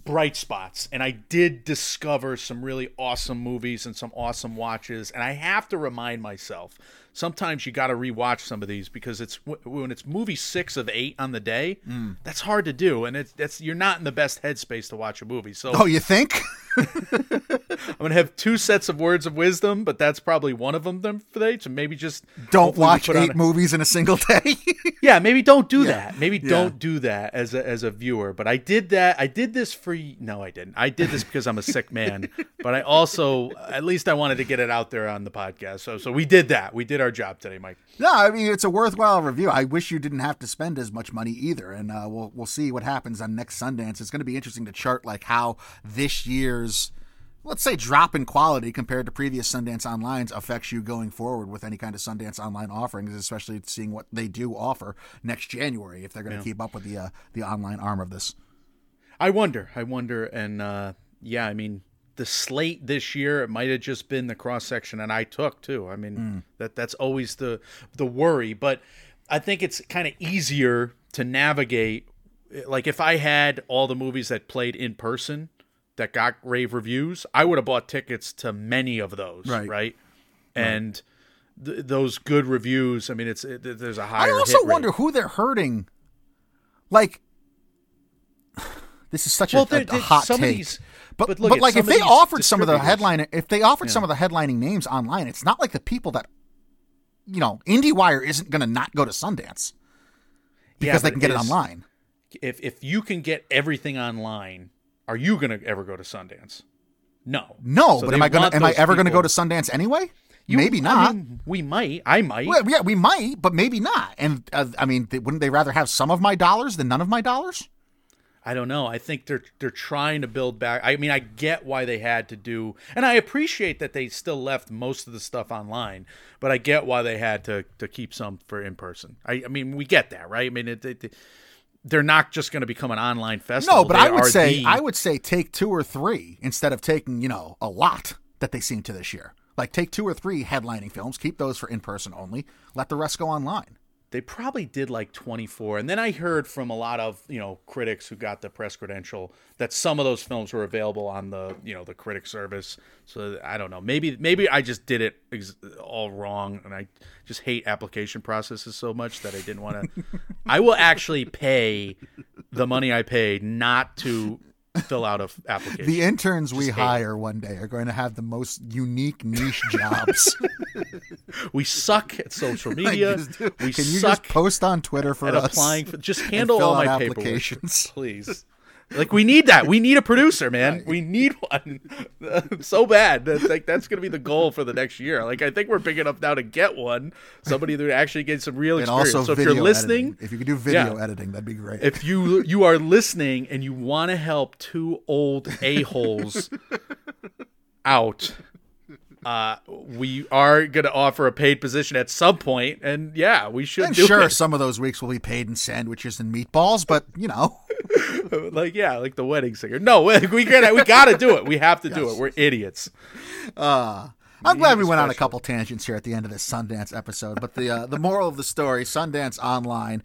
bright spots, and I did discover some really awesome movies and some awesome watches. And I have to remind myself sometimes you got to rewatch some of these because it's when it's movie six of eight on the day. Mm. That's hard to do, and it's that's you're not in the best headspace to watch a movie. So Oh, you think? I'm gonna have two sets of words of wisdom, but that's probably one of them them today. So maybe just Don't watch eight a- movies in a single day. yeah, maybe don't do Yeah. that. Maybe Yeah. don't do that as a as a viewer. But I did that. I did this for no, I didn't. I did this because I'm a sick man. But I also, at least, I wanted to get it out there on the podcast. So so we did that. We did our job today, Mike. no, I mean it's a worthwhile review. I wish you didn't have to spend as much money either, and uh, we'll we'll see what happens on next Sundance. It's going to be interesting to chart like how this year's let's say drop in quality compared to previous Sundance Onlines affects you going forward with any kind of Sundance Online offerings, especially seeing what they do offer next January if they're going to keep up with the uh, the online arm of this. I wonder. I wonder. And uh, yeah, I mean, the slate this year it might have just been the cross section, and I took too. I mean, hmm. that that's always the the worry. But I think it's kind of easier to navigate. Like if I had all the movies that played in person that got rave reviews, I would have bought tickets to many of those. Right. Right. And. Th- those good reviews. I mean, it's it, there's a higher. I also wonder who they're hurting. Like, this is such Well, a, a, a hot some of take. these- but but but, like if they offered some of the headline, if they offered some of the headlining names online, it's not like the people that, you know, IndieWire isn't going to not go to Sundance Yeah, because they but can get it online. if if you can get everything online, are you gonna ever go to Sundance? No. No, So but am I gonna am I ever going to go to Sundance anyway? You- maybe I not. mean, we might. I might. well, yeah, we might, but maybe not. And uh, I mean, wouldn't they rather have some of my dollars than none of my dollars? I don't know. I think they're they're trying to build back. I mean, I get why they had to do, and I appreciate that they still left most of the stuff online. But I get why they had to to keep some for in person. I, I mean, we get that, right? I mean, it, it, they're not just going to become an online festival. No, but They I would say the- I would say take two or three instead of taking you know a lot that they seem to this year. Like take two or three headlining films, keep those for in person only. Let the rest go online. They probably did like 24 and then i heard from a lot of you know critics who got the press credential that some of those films were available on the you know the critic service. So i don't know. Maybe maybe i just did it ex- all wrong and i just hate application processes so much that i didn't want to i will actually pay the money i paid not to fill out a f- application. The interns we hire one day are going to have the most unique niche jobs. we suck at social media. we Can you suck just post on Twitter for us? applying for. Just handle all my applications? please. Like we need that. We need a producer, man. We need one so bad. That's like that's gonna be the goal for the next year. Like I think we're big enough now to get one. Somebody that actually gets some real And experience. also so if you're listening, editing. If you could do video Yeah. editing, that'd be great. if you you are listening and you want to help two old a holes out, uh, we are going to offer a paid position at some point, and yeah, we should and sure, it. some of those weeks will be paid in sandwiches and meatballs, but you know, like yeah, like the wedding singer. No, we we got we got to do it. We have to do it. We're idiots. Uh, I'm glad we went on a couple tangents here at the end of this Sundance episode. But the uh, the moral of the story: Sundance Online,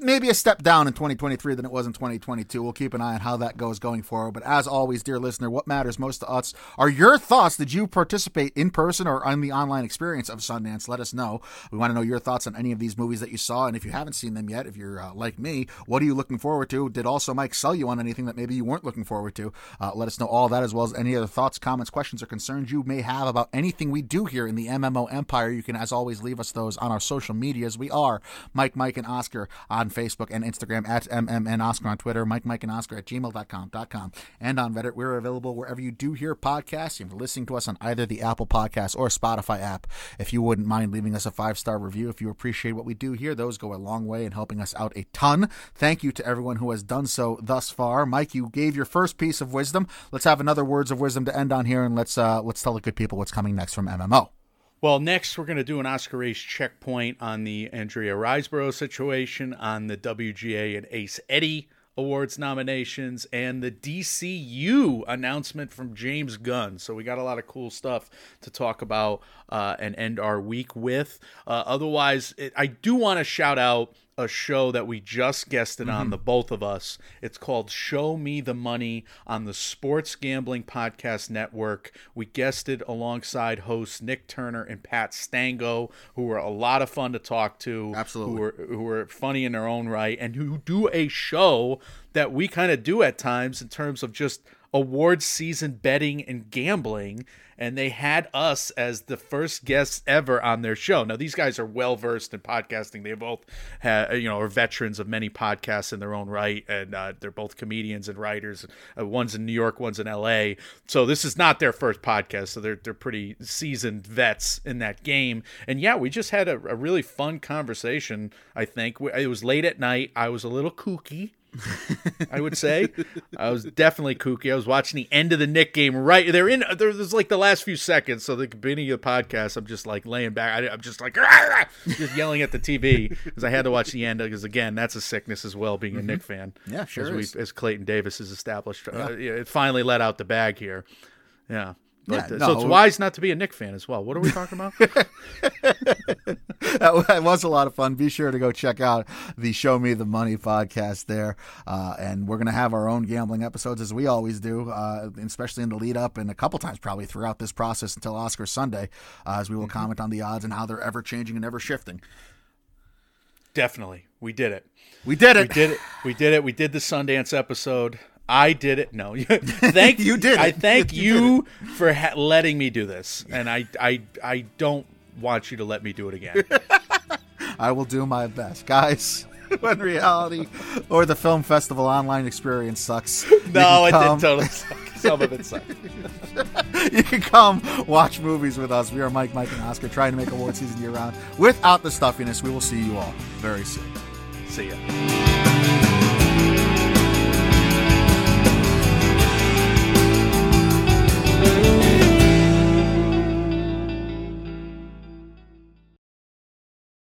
maybe a step down in 2023 than it was in 2022. We'll keep an eye on how that goes going forward. But as always, dear listener, what matters most to us are your thoughts. Did you participate in person or on the online experience of Sundance? Let us know. We want to know your thoughts on any of these movies that you saw, and if you haven't seen them yet, if you're uh, like me, what are you looking forward to? Did also Mike sell you on anything that maybe you weren't looking forward to? Uh, let us know all that as well as any other thoughts, comments, questions, or concerns you may have about anything we do here in the MMO Empire. You can, as always, leave us those on our social medias. We are Mike, Mike, and Oscar on Facebook and Instagram at MMN Oscar on Twitter, Mike, Mike, and Oscar at gmail.com, .com, and on Reddit. We're available wherever you do hear podcasts. You're listening to us on either the Apple Podcast or Spotify app. If you wouldn't mind leaving us a five star review, if you appreciate what we do here, those go a long way in helping us out a ton. Thank you to everyone who has done so thus far. Mike, you gave your first piece of wisdom. Let's have another words of wisdom to end on here, and let's uh, let's tell the good people what's coming next from MMO. Well, next we're going to do an Oscar race checkpoint on the Andrea Riseborough situation, on the WGA and Ace Eddie Awards nominations, and the DCU announcement from James Gunn. So we got a lot of cool stuff to talk about uh, and end our week with. Uh, otherwise, it, I do want to shout out a show that we just guested on, mm-hmm. the both of us. It's called Show Me the Money on the Sports Gambling Podcast Network. We guested alongside hosts Nick Turner and Pat Stango, who were a lot of fun to talk to. Absolutely. Who were, who were funny in their own right and who do a show that we kind of do at times in terms of just award season betting and gambling and they had us as the first guests ever on their show. Now these guys are well versed in podcasting. They both have, you know are veterans of many podcasts in their own right, and uh, they're both comedians and writers. Uh, one's in New York, one's in L.A. So this is not their first podcast. So they're they're pretty seasoned vets in that game. And yeah, we just had a, a really fun conversation. I think it was late at night. I was a little kooky. I would say. I was definitely kooky. I was watching the end of the Knick game right. They're in. There's like the last few seconds. So the beginning of the podcast, I'm just like laying back. I, I'm just like ah, ah, ah, just yelling at the TV because I had to watch the end. Because again, that's a sickness as well. Being a mm-hmm. Knick fan. Yeah, sure As, we, as Clayton Davis has established, uh, it finally let out the bag here. Yeah. But, Yeah, uh, so it's no. wise not to be a Knick fan as well. What are we talking about? that was a lot of fun. Be sure to go check out the Show Me the Money podcast there. Uh, and we're going to have our own gambling episodes as we always do, uh, especially in the lead up and a couple times probably throughout this process until Oscar Sunday, uh, as we will comment on the odds and how they're ever changing and ever shifting. Definitely, we did it. We did it. We did it. We did it. We did the Sundance episode. I did it. No, thank You did it. I thank You you, for ha- letting me do this, and I, I, I don't want you to let me do it again. I will do my best. Guys, when reality or the film festival online experience sucks, no, it didn't totally suck. Some of it sucked. you can come watch movies with us. We are Mike, Mike, and Oscar trying to make award season year round without the stuffiness. We will see you all very soon. See ya.